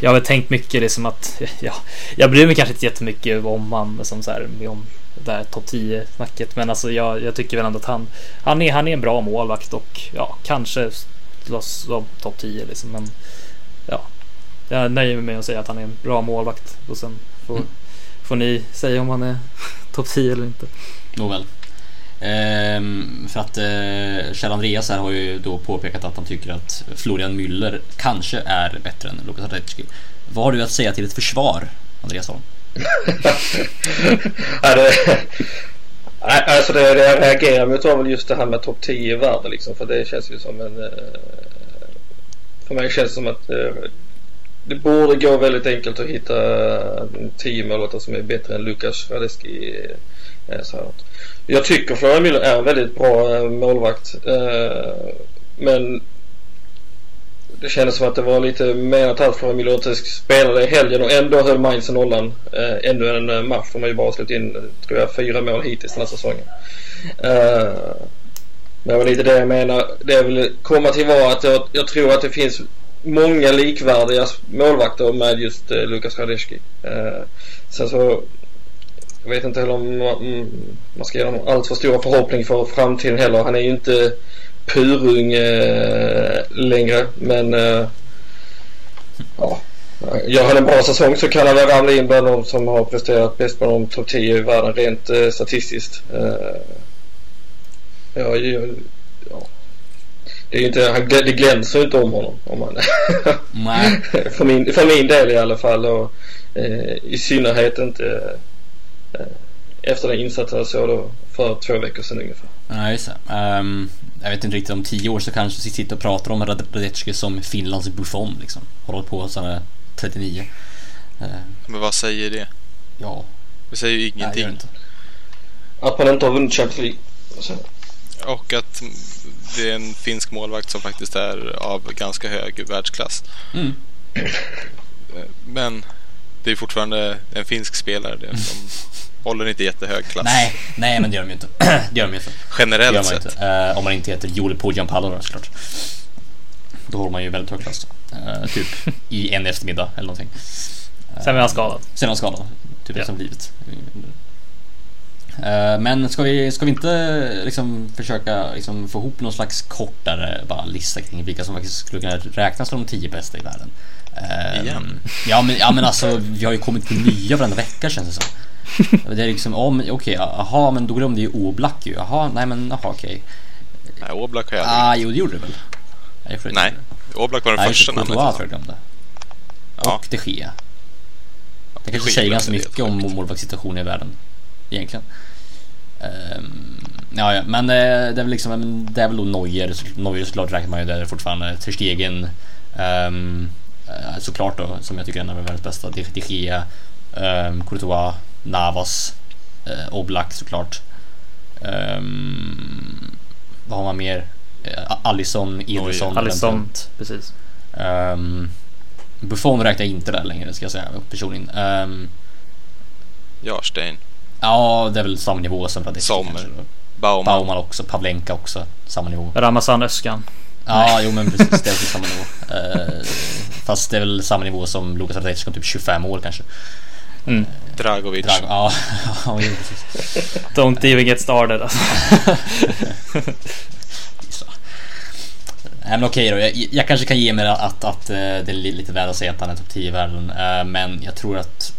jag har väl tänkt mycket det som att ja, jag bryr mig kanske inte jättemycket om han som så här om det här topp 10 snacket. Men alltså jag, jag, tycker väl ändå att han, han, är, han är en bra målvakt och ja, kanske som topp 10 liksom. Men ja, jag nöjer mig med att säga att han är en bra målvakt och sen får, mm. får ni säga om han är (laughs) topp 10 eller inte. Nåväl. Ehm, för att eh, Kjell Andreas här har ju då påpekat att han tycker att Florian Müller kanske är bättre än Lukas Radetski. Vad har du att säga till ett försvar, Andreas Holm? (laughs) ja, det, alltså det, det jag reagerar mot var väl just det här med topp 10 i världen liksom. För det känns ju som en... Eh, för mig känns det som att eh, det borde gå väldigt enkelt att hitta 10 målvakter som är bättre än Lukas Radetski. Eh, så här. Jag tycker Florian Müller är en väldigt bra eh, målvakt. Eh, men det kändes som att det var lite menat att Florian Milo inte spelade i helgen och ändå höll Mainz nollan. Ännu en match. De har ju bara släppt in, tror jag, fyra mål hittills den här säsongen. Men det var lite det jag menar. Det jag ville komma till var att jag, jag tror att det finns många likvärdiga målvakter med just eh, Lukas Radecki. Eh, sen så jag vet inte heller om man, mm, man ska ge honom allt för stora förhoppning för framtiden heller. Han är ju inte purung eh, längre. Men eh, ja, gör han en bra säsong så kan han väl ramla in bland de som har presterat bäst bland de topp 10 i världen rent eh, statistiskt. Ja, ja, det är inte, han, det glänser inte om honom. Om man, Nej. (laughs) för, min, för min del i alla fall och i synnerhet inte efter den insatsen jag såg då för två veckor sedan ungefär. Ja, just det. Um, jag vet inte riktigt, om tio år så kanske vi sitter och pratar om Radetski som Finlands Buffon liksom. Håller på sedan är 39. Uh, Men vad säger det? Ja. Det säger ju ingenting. Nej, inte. Att man inte har vunnit Champions League. Och att det är en finsk målvakt som faktiskt är av ganska hög världsklass. Mm. Men det är fortfarande en finsk spelare. Det som håller inte jättehög klass. Nej, nej men det gör de ju inte. (clears throat) det gör de inte. Generellt sett. Inte. Uh, om man inte heter Jole Podjampalo då såklart. Då håller man ju väldigt hög klass. Uh, typ i en eftermiddag eller någonting. Uh, sen är han skadad. Sen är han skadad. Typ ja. som livet. Men ska vi, ska vi inte liksom försöka liksom få ihop någon slags kortare bara lista kring vilka som faktiskt skulle kunna räknas som de tio bästa i världen? Uh, Igen? Ja men, ja men alltså vi har ju kommit på nya varenda vecka känns det som. det är liksom, om, okej, okay, jaha men då glömde ju Oblak ju. Jaha, nej men jaha okej. Okay. Nej, Oblak har jag aldrig Ah, jo det gjorde du väl? Nej, nej Oblak var den nej, första namnet. Nej, tror jag glömde. Ja. Och de Gea. Det kanske säger ganska mycket om målvaktssituationen i världen. Egentligen. Um, ja, ja, men eh, det är väl liksom, det är väl då Neuer, Neuer såklart räknar man ju där fortfarande. Ter Stegen, um, såklart då, som jag tycker är en av världens bästa. De Gea, um, Courtois, Navas, eh, Oblak såklart. Um, vad har man mer? Uh, Alisson, Ederson. Alisson, precis. Um, Buffon räknar jag inte där längre ska jag säga personligen. Um, Jarstein. Ja, det är väl samma nivå som Radetski Sommer. Baumann. Baumann också, Pavlenka också, samma nivå. Ramazan Özcan. Ja, Nej. jo men precis, det är samma nivå. Uh, (laughs) fast det är väl samma nivå som Lukas Radetski om typ 25 år kanske. Mm. Dragovic. Drag ja, (laughs) ja Don't even get started alltså. (laughs) Nej men okej då, jag, jag, kanske kan ge mig att, att, att eh, det är lite väl att säga att han är topp 10 i världen. Eh, men jag tror att...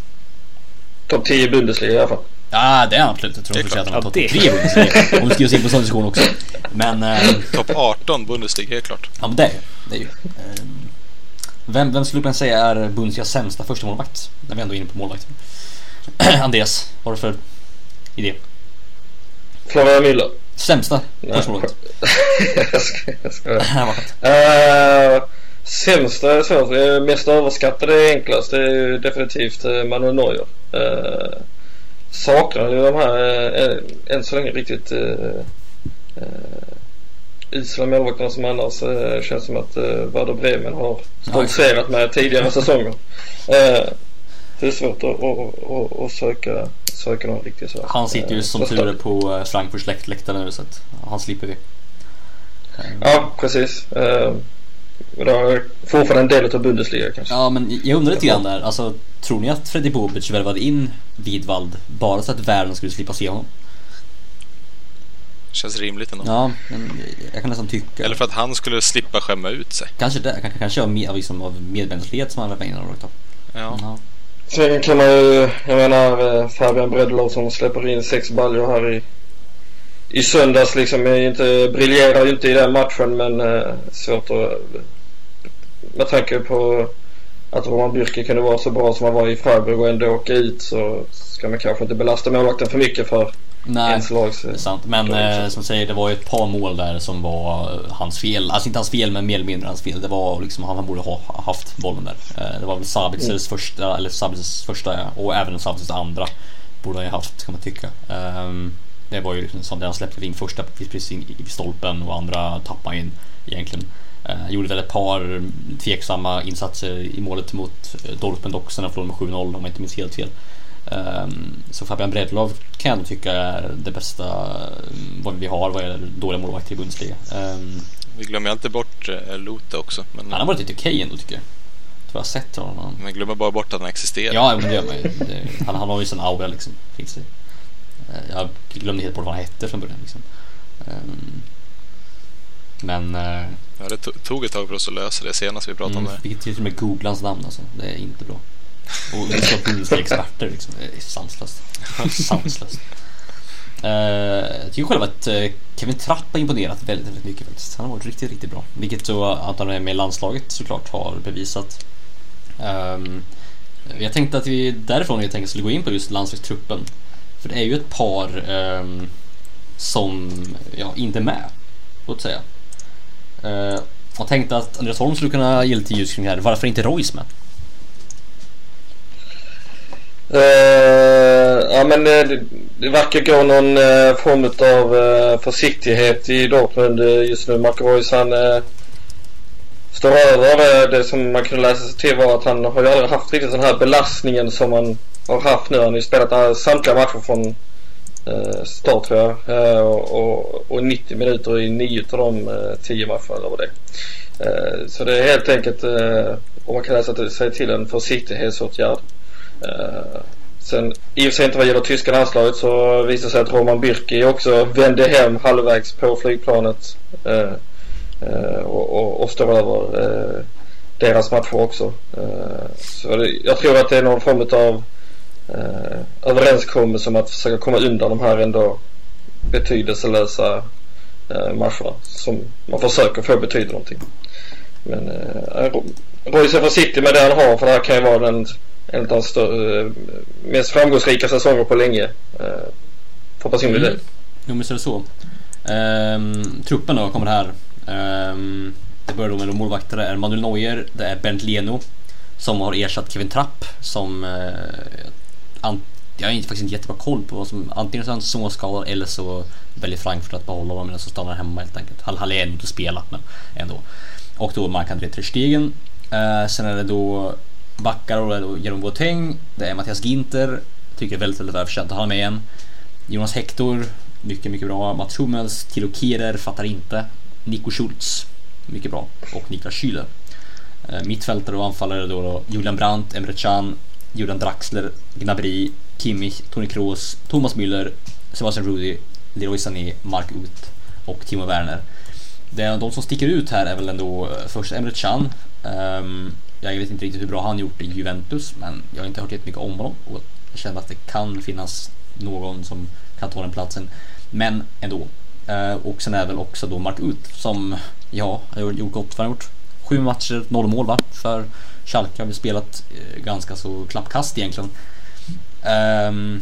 Topp 10 i Bundesliga i alla fall. Ja det är han absolut. Jag tror att han är topp 3 i Bundesliga. Om du skriver in på sån diskussion också. Men... Eh, topp 18 Bundesliga helt klart. Ja men det är det är ju. Vem, vem skulle man säga är Bundesligas sämsta första målvakt? När vi ändå är inne på målvakt. (clears throat) Andreas, vad har du för idé? Florian Müller. Sämsta första målvakt? (laughs) jag ska... Jag ska. uh, (laughs) sämsta är svårt. Mest överskattade är enklast. Det är definitivt eh, Manuel Neuer. Uh, saknar ju de här uh, än så länge riktigt uh, usla målvakterna som annars eh, känns som att eh, Werder Bremen har stoltserat med tidigare säsonger. Eh, det är svårt att, att, att, att söka, söka någon riktig så. Han sitter ju som tur är på Frankfurts läkt- läktare nu så att han slipper vi. Ja, precis. Eh, är fortfarande en del av Bundesliga kanske. Ja men jag undrar lite grann där, alltså tror ni att Freddy Bobic värvade in Widwald bara så att världen skulle slippa se honom? Känns rimligt ändå. Ja, men jag kan nästan tycka. Eller för att han skulle slippa skämma ut sig. Kanske det, kanske, kanske av, med, av liksom av medmänsklighet som han värvade in honom rakt av. Ja. Ja. Sen kan man ju, jag menar eh, Fabian Bredelov som släpper in sex baljor här i, i söndags liksom. Är inte, briljerar ju inte i den matchen men eh, svårt att, med tanke på att Roman Bürki kunde vara så bra som han var i Freiburg och ändå åka ut så ska man kanske inte belasta målvakten för mycket för Nej, ens lags... det är sant. Men eh, exakt. som säger, det var ju ett par mål där som var eh, hans fel. Alltså inte hans fel, men mer eller mindre hans fel. Det var liksom, han, han borde ha haft bollen där. Eh, det var väl Sabitzers första, eller Sabitzers första och även Sabitzers andra. Borde han ju haft, kan man tycka. Ehm, det var ju liksom som det han släppte in första precis in i stolpen och andra tappade in egentligen. Eh, gjorde väl ett par tveksamma insatser i målet mot Dortmund också när de förlorade med 7-0 om jag inte minns helt fel. Ehm, så Fabian Bredelov kan jag ändå tycka är det bästa eh, vad vi har vad gäller dåliga målvakter i Bundesliga. Um, Vi glömmer alltid bort eh, Lute också. Men han har varit lite okej ändå tycker jag. Jag tror jag har sett honom. man glömmer bara bort att han existerar. Ja, men det gör man ju. Det- Han, han har ju sån aura liksom kring sig. Eh, Jag glömde helt bort vad han hette från början liksom. Ehm, Men eh, Ja, det to- tog ett tag för oss att lösa det senast vi pratade om mm, det. fick till och med googla hans namn alltså. Det är inte bra. Och vi ska ha Bundesliga-experter liksom. Det är sanslöst. (laughs) Sanslöst. Eh, jag tycker själv att Kevin Trapp har imponerat väldigt, väldigt mycket faktiskt. Han har varit riktigt, riktigt bra. Vilket så att han är med i landslaget såklart har bevisat. Ehm, jag tänkte att vi därifrån jag tänkte skulle gå in på just landslagstruppen. För det är ju ett par um, som ja, inte är med, låt säga. Uh, jag tänkte att Andreas Holm skulle kunna ge lite ljus kring det här. Varför inte Royce med? Uh, ja men eh, det, det verkar gå någon uh, form av uh, försiktighet i Dortmund just nu. Marco Reus han uh, står över. det som man kunde läsa sig till var att han har ju aldrig haft riktigt den här belastningen som man har haft nu. Han har ju spelat eh, samtliga matcher från eh, start tror jag. Eh, och, och, och 90 minuter i nio av de eh, 10 matcherna eller vad det är. Eh, så det är helt enkelt, uh, om man kan läsa sig till en försiktighetsåtgärd. Eh, sen i och för sig inte vad gäller tyska landslaget så visade det sig att Roman Bürki också vände hem halvvägs på flygplanet eh, eh, och, och, och står över eh, deras matcher också. Eh, så det, jag tror att det är någon form av eh, överenskommelse om att försöka komma undan de här ändå betydelselösa eh, matcherna som man försöker få betyda någonting. Men eh, Royce är försiktig med det han har för det här kan ju vara den en av de eh, mest framgångsrika säsonger på länge. Eh, för personlig Mm. del. Jo men så är det så. Ehm, truppen då kommer här. Ehm, det börjar då med målvakter. Det är Manuel Neuer, det är Bernt Leno som har ersatt Kevin Trapp som eh, an- jag har faktiskt inte jättebra koll på vad som antingen så är han småskadad eller så väljer Frankfurt att behålla honom eller så stannar han hemma helt enkelt. Han har ändå inte spelat men ändå. Och då Mark-André Ter Stegen. Eh, sen är det då backar och det är då Jerome Boateng. Det är Mattias Ginter. Tycker är väldigt, väldigt välförtjänt att ha med igen. Jonas Hector. Mycket, mycket bra. Mats Hummels. Tilo Kehrer. Fattar inte. Nico Schultz. Mycket bra. Och Niklas Schüler. Eh, mittfältare och anfallare då, då Julian Brandt, Emre Can, Jordan Draxler, Gnabry, Kimmich, Toni Kroos, Thomas Müller, Sebastian Rudi, Leroy Sané, Mark Ut och Timo Werner. De som sticker ut här är väl ändå eh, först Emre Can. Ehm, jag vet inte riktigt hur bra han gjort i Juventus men jag har inte hört jättemycket om honom och jag känner att det kan finnas någon som kan ta den platsen. Men ändå. Eh, och sen är väl också då Mark Ut som, ja, har gjort gott. för han gjort? Sju matcher, noll mål va? För Schalke har vi spelat eh, ganska så klappkast egentligen. Um,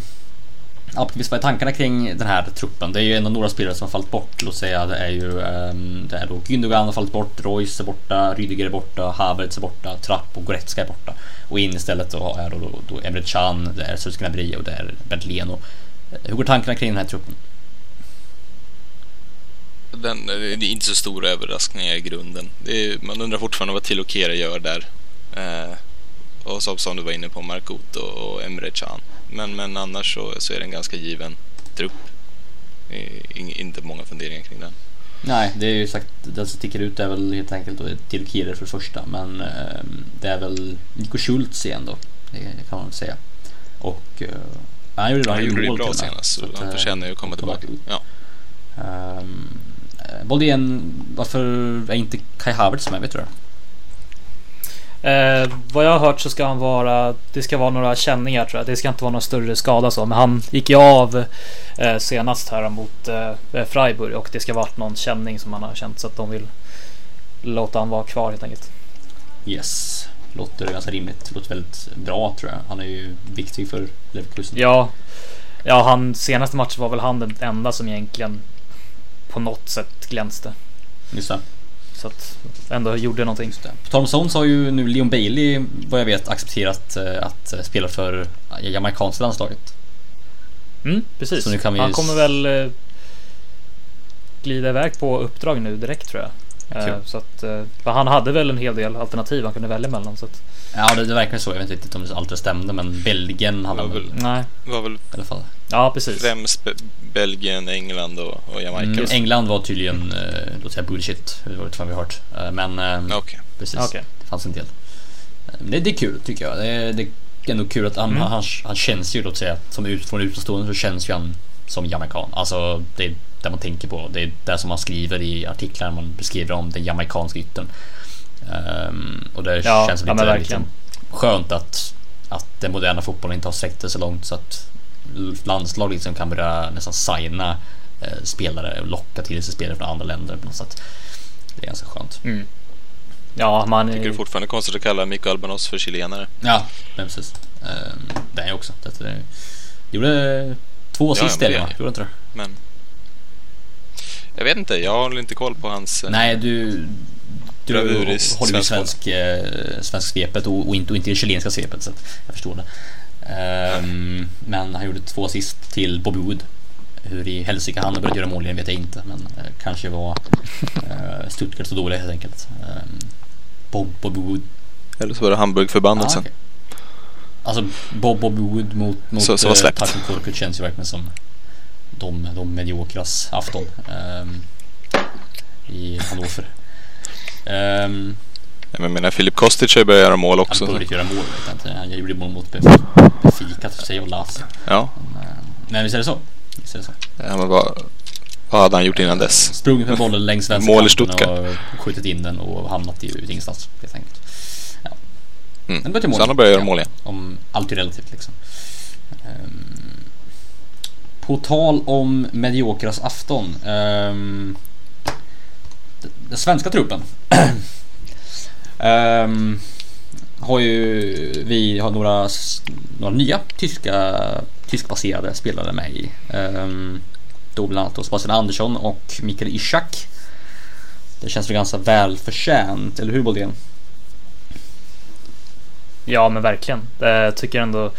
ja, visst vad är tankarna kring den här truppen? Det är ju ändå några spelare som har fallit bort. Låt säga det är ju um, det är då Gündogan har fallit bort, Royce är borta, Rydiger är borta, Havertz är borta, Trapp och Goretzka är borta. Och in istället då är då, då, då Emre Can, det är Serge och det är Bent Leno. Hur går tankarna kring den här truppen? Den, det är inte så stora överraskningar i grunden. Är, man undrar fortfarande vad Tilo Kera gör där. Eh, och så, som du var inne på, Markot och, Emre Can. Men, men annars så, så är det en ganska given trupp. In, inte många funderingar kring den. Nej, det är ju sagt, det som sticker ut är väl helt enkelt till Kieler för det första. Men eh, det är väl Nico Schultz igen då. Det, det kan man väl säga. Och eh, han gjorde, Han gjorde det bra senast, så Så att, han eh, förtjänar ju att komma tillbaka. Ja. Um, Boldén, varför är inte Kai Havertz med? Vet du det? Eh, vad jag har hört så ska han vara, det ska vara några känningar tror jag. Det ska inte vara någon större skada så. Men han gick ju av eh, senast här mot eh, Freiburg och det ska varit någon känning som han har känt så att de vill låta han vara kvar helt enkelt. Yes. Låter ganska rimligt. Låter väldigt bra tror jag. Han är ju viktig för Leverkusen. Ja, ja, han senaste matchen var väl han den enda som egentligen på något sätt glänste. Just det. Så att ändå gjorde någonting. Just det. På tal om sånt så har ju nu Leon Bailey vad jag vet accepterat eh, att eh, spela för eh, jamaicanska landslaget. Mm, precis. Så nu kan vi- Han kommer väl glida iväg på uppdrag nu direkt tror jag. Så att, för han hade väl en hel del alternativ han kunde välja mellan. Så att, Ja det, det verkar så. Jag vet inte om det alltid stämde men Belgien hade Ja, väl väl. nej, Det var väl i alla fall. ja precis. främst Belgien, England och, och Jamaica. Mm, England var tydligen, eh, låt säga bullshit. Det var vad vi hört. Eh, men eh, Okej. precis. Okej. Det fanns en del. Eh, det, det är kul tycker jag. Det är, det är ändå kul att han, Mm. han, han känns ju låt säga som ut, från utomstående så känns ju han som jamaican. Alltså det är det man tänker på. Det är det som man skriver i artiklar man beskriver om den jamaicanska yttern. Ehm, och det Ja, känns ja, lite verkligen. liksom, skönt att, att den moderna fotbollen inte har sträckt sig så långt så att landslag liksom kan börja nästan signa eh, spelare och locka till sig spelare från andra länder på något sätt. Det är ganska skönt. Mm. Ja, man... Tycker du fortfarande är konstigt att kalla Mikko Albanos för chilenare? Ja, men precis. Ehm, det är jag också. Det, det, gjorde två Ja, assist ja, det, det- va? Gjorde inte det? Men... Jag vet inte, jag håller inte koll på hans... eh, Nej, du... Du håller ju svensk svensk, eh, svensk svepet och, och, inte, och inte det chilenska svepet så jag förstår det. Ehm, men han gjorde två assist till Bobby Wood. Hur i helsike han har börjat göra mål igen vet jag inte men eh, kanske var eh, Stuttgart så dåliga helt enkelt. Um, Bob, Bobby Wood. Eller så var det Hamburgförbannelsen. Ah, okej. Alltså Bob Bobby Wood mot, mot Så- så var släppt. Tarkin Korkut känns ju verkligen som de, de mediokras afton ehm, i Hannover. Um, Jag menar, Filip Kostic har ju börjat göra mål han också. började göra mål vet jag inte. Han gjorde mål mot Benfica för sig och Lazio. Ja, Men visst är det så? Visst är det så? ja men vad, vad hade han gjort innan dess? Sprungit med bollen längs (laughs) vänsterkanten och skjutit in den och hamnat i ut ingenstans helt enkelt. Ja. Mm. Men mål. Så han har börjat göra Ja. mål igen. Om allt är relativt liksom. Ehm, på tal om mediokras afton. Um, den svenska truppen. (clears throat) Um, har ju vi har några, några nya tyska tyskbaserade spelare med i. Um, då bland annat då Sebastian Andersson och Mikael Ishak. Det känns väl ganska välförtjänt, eller hur Boldén? Ja men verkligen. Jag tycker ändå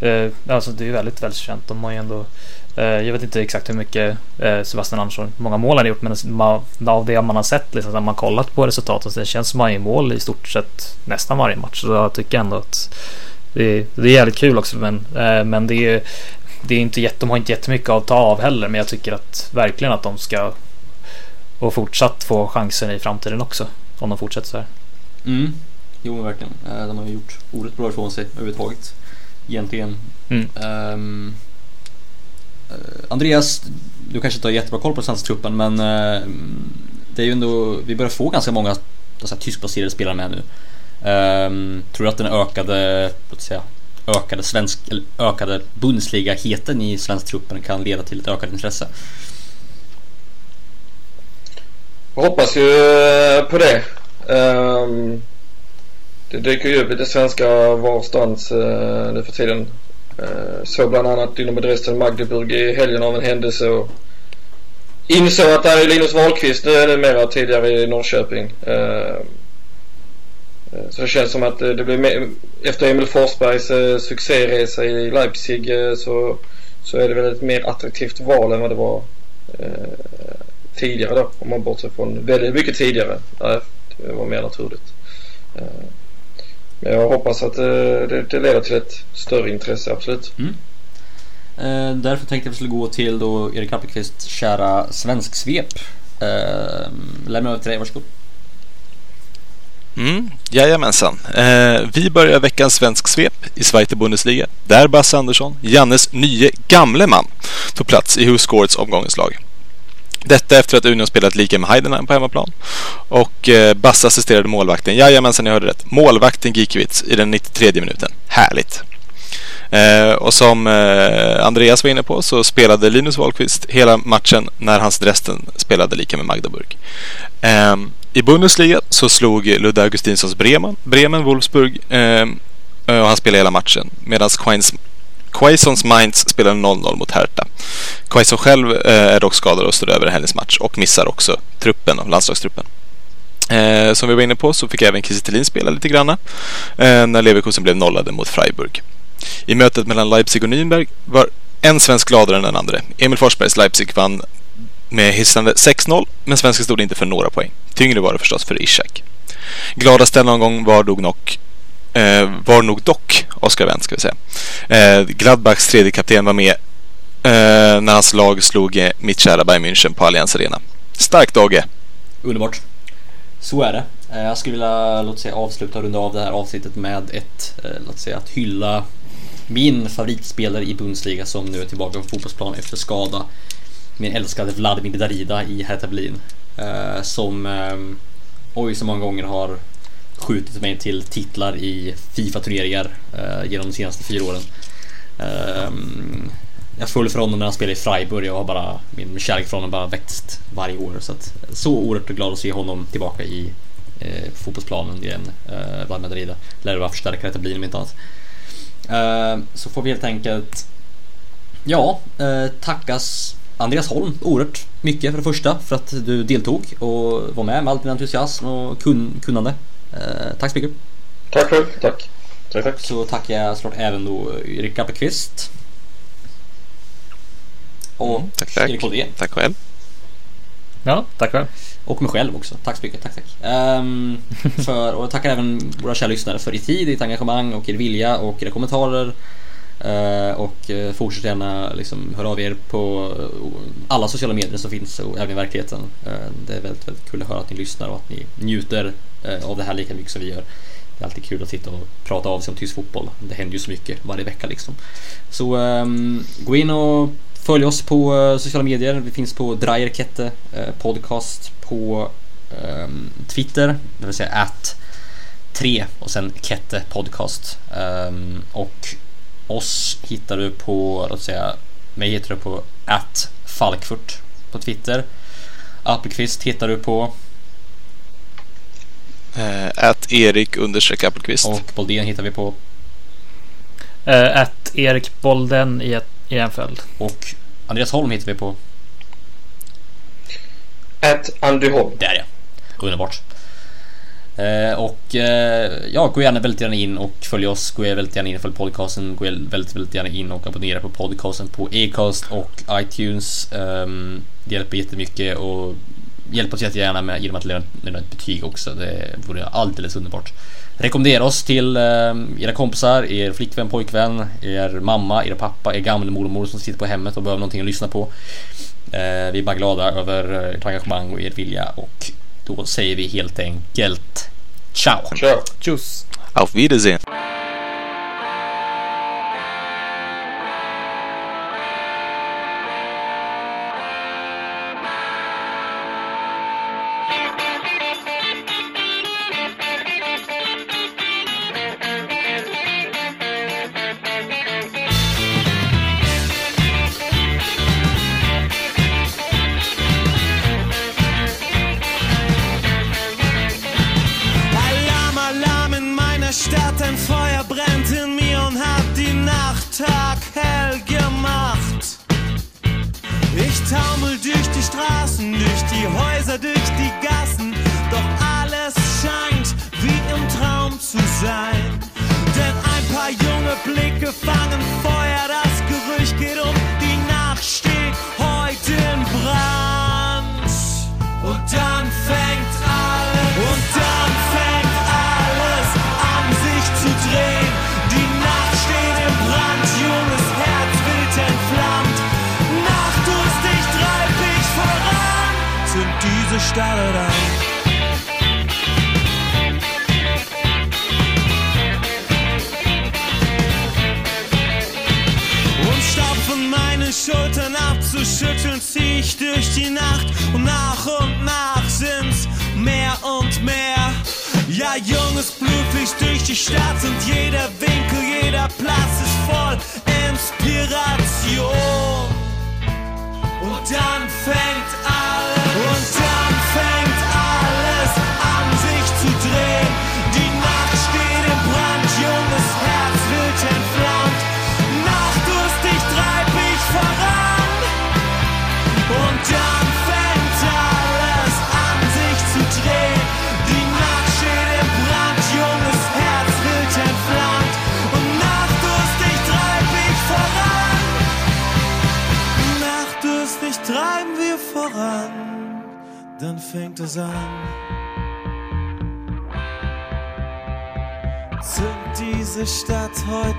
eh, Alltså det är ju väldigt välkänt. De har ju ändå jag vet inte exakt hur mycket eh, Sebastian Andersson Många mål han har gjort men av det man har sett liksom, när man kollat på resultatet så det känns som han gör mål i stort sett nästan varje match. Så jag tycker ändå att det är, det är jävligt kul också men, eh, men det är det är inte jätte, de har inte jättemycket att ta av heller men jag tycker att verkligen att de ska och fortsatt få chansen i framtiden också. Om de fortsätter så här. Mm. Jo men verkligen. Eh, De har ju gjort ordet bra ifrån sig överhuvudtaget. Egentligen. Mm. Eh, Eh, Andreas, du kanske inte har jättebra koll på svenska truppen men eh, det är ju ändå, vi börjar få ganska många alltså, tyskbaserade spelare med nu. Um, tror du att den ökade, låt säga, ökade svensk, eller ökade Bundesliga-heten i svensk truppen kan leda till ett ökat intresse? Jag hoppas ju eh, på det. Um, det dyker ju upp lite svenska varstans uh, nu för tiden. Såg så bland annat Dynamo Dresden Magdeburg i helgen av en händelse och insåg att det här är Linus Wahlqvist nu numera tidigare i Norrköping. Eh, så det känns som att det blir mer, efter Emil Forsbergs succéresa i Leipzig så, så är det väl ett mer attraktivt val än vad det var tidigare då. Om man bortser från väldigt mycket tidigare. Det var mer naturligt. Men jag hoppas att eh, det, det leder till ett större intresse, absolut. Eh, därför tänkte jag att vi skulle gå till då Erik Appelqvists kära svensksvep. Eh, lämna över till dig, varsågod. Mm, jajamensan. Eh, vi börjar veckans svensk svep i Zweite Bundesliga där Basse Andersson, Jannes nye gamle man, tog plats i Who Scoreds omgångens lag. Detta efter att Union spelat lika med Heidenheim på hemmaplan. Och eh, Bass assisterade målvakten, jajamensan ni hörde rätt, målvakten Gikiewicz i den 93 minuten. Härligt! Eh, och som eh, Andreas var inne på så spelade Linus Wahlqvist hela matchen när hans Dresden spelade lika med Magdeburg. Eh, I Bundesliga så slog Ludde Augustinssons Bremen, Bremen Wolfsburg eh, och han spelade hela matchen medan Quains Quaisons Mainz spelade 0-0 mot Hertha. Quaison själv eh, är dock skadad och står över helgens match och missar också truppen landslagstruppen. Eh, som vi var inne på så fick även Kiese spela lite granna eh, när Leverkusen blev nollade mot Freiburg. I mötet mellan Leipzig och Nürnberg var en svensk gladare än den andra. Emil Forsbergs Leipzig vann med hissande 6-0, men svensken stod inte för några poäng. Tyngre var det förstås för Ishak. Gladast denna omgång var nog, nog, Eh, var nog dock Oskar Wendt, ska vi säga. Eh, Gladbachs tredje kapten var med eh, när hans lag slog eh, mitt kära Bayern München på Allianz Arena. Starkt Dogge! Eh. Underbart. Så är det. Eh, Jag skulle vilja, låt säga, avsluta och runda av det här avsnittet med ett, eh, låt säga, att hylla min favoritspelare i Bundesliga som nu är tillbaka på fotbollsplan efter skada. Min älskade Vladimir Darida i Hertha Berlin. Eh, Som, eh, oj så många gånger har skjutit mig till titlar i Fifa-turneringar eh, genom de senaste fyra åren. Eh, jag föll för honom när han spelade i Freiburg och har bara, min kärlek för honom bara växt varje år. Så, att, så oerhört glad att se honom tillbaka i eh, fotbollsplanen igen. Eh, Vladimir Madrid. Lär det vara förstärkare att det blir om inte annat. Eh, så får vi helt enkelt Ja, eh, tackas Andreas Holm oerhört mycket för det första för att du deltog och var med med all din entusiasm och kun, kunnande. Eh, tack så mycket. Tack själv. Tack. Tack, tack. Så tackar jag såklart även då Erik Appelqvist. Och Mm, tack, tack. Erik Holdén. Tack själv. Ja, tack själv. Och mig själv också. Tack så mycket. Tack, tack. Ehm, (laughs) för, och jag tackar även våra kära lyssnare för er tid, ert engagemang och er vilja och era kommentarer. Eh, och uh, fortsätt gärna liksom höra av er på eh, alla sociala medier som finns och även i verkligheten. Eh, det är väldigt, väldigt kul att höra att ni lyssnar och att ni njuter eh, Eh, av det här lika mycket som vi gör. Det är alltid kul att sitta och prata av sig om tysk fotboll. Det händer ju så mycket varje vecka liksom. Så um, gå in och följ oss på eh, sociala medier. Vi finns på Dreierkette eh, podcast på um, Twitter, det vill säga att 3 och sen Kette podcast. Um, och oss hittar du på, låt säga, mig hittar du på att Falkfurt på Twitter. Appelqvist hittar du på att Erik understreck Appelqvist. och Boldén hittar vi på Uh, att Erik Bolden i, ett, i en följd. och Andreas Holm hittar vi på At Andy Holm. Där ja. Underbart. Eh, och eh, ja, gå gärna väldigt gärna in och följ oss. Gå väldigt gärna in och följ podcasten. Gå väldigt, väldigt gärna in och abonnera på podcasten på Acast och iTunes. Ehm, det hjälper jättemycket och hjälp oss jättegärna med genom att lämna, lämna ett betyg också. Det vore alldeles underbart. Rekommendera oss till eh, era kompisar, er flickvän, pojkvän, er mamma, er pappa, er gammelmormor som sitter på hemmet och behöver någonting att lyssna på. Eh, vi är bara glada över ert engagemang och er vilja och då säger vi helt enkelt ciao! Kör. Tjus! Auf Wiedersehen.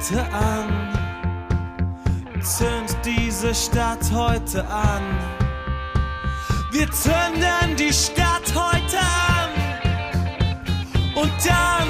heute an. Zünd diese Stadt heute an. Wir zünden die Stadt heute an. Und dann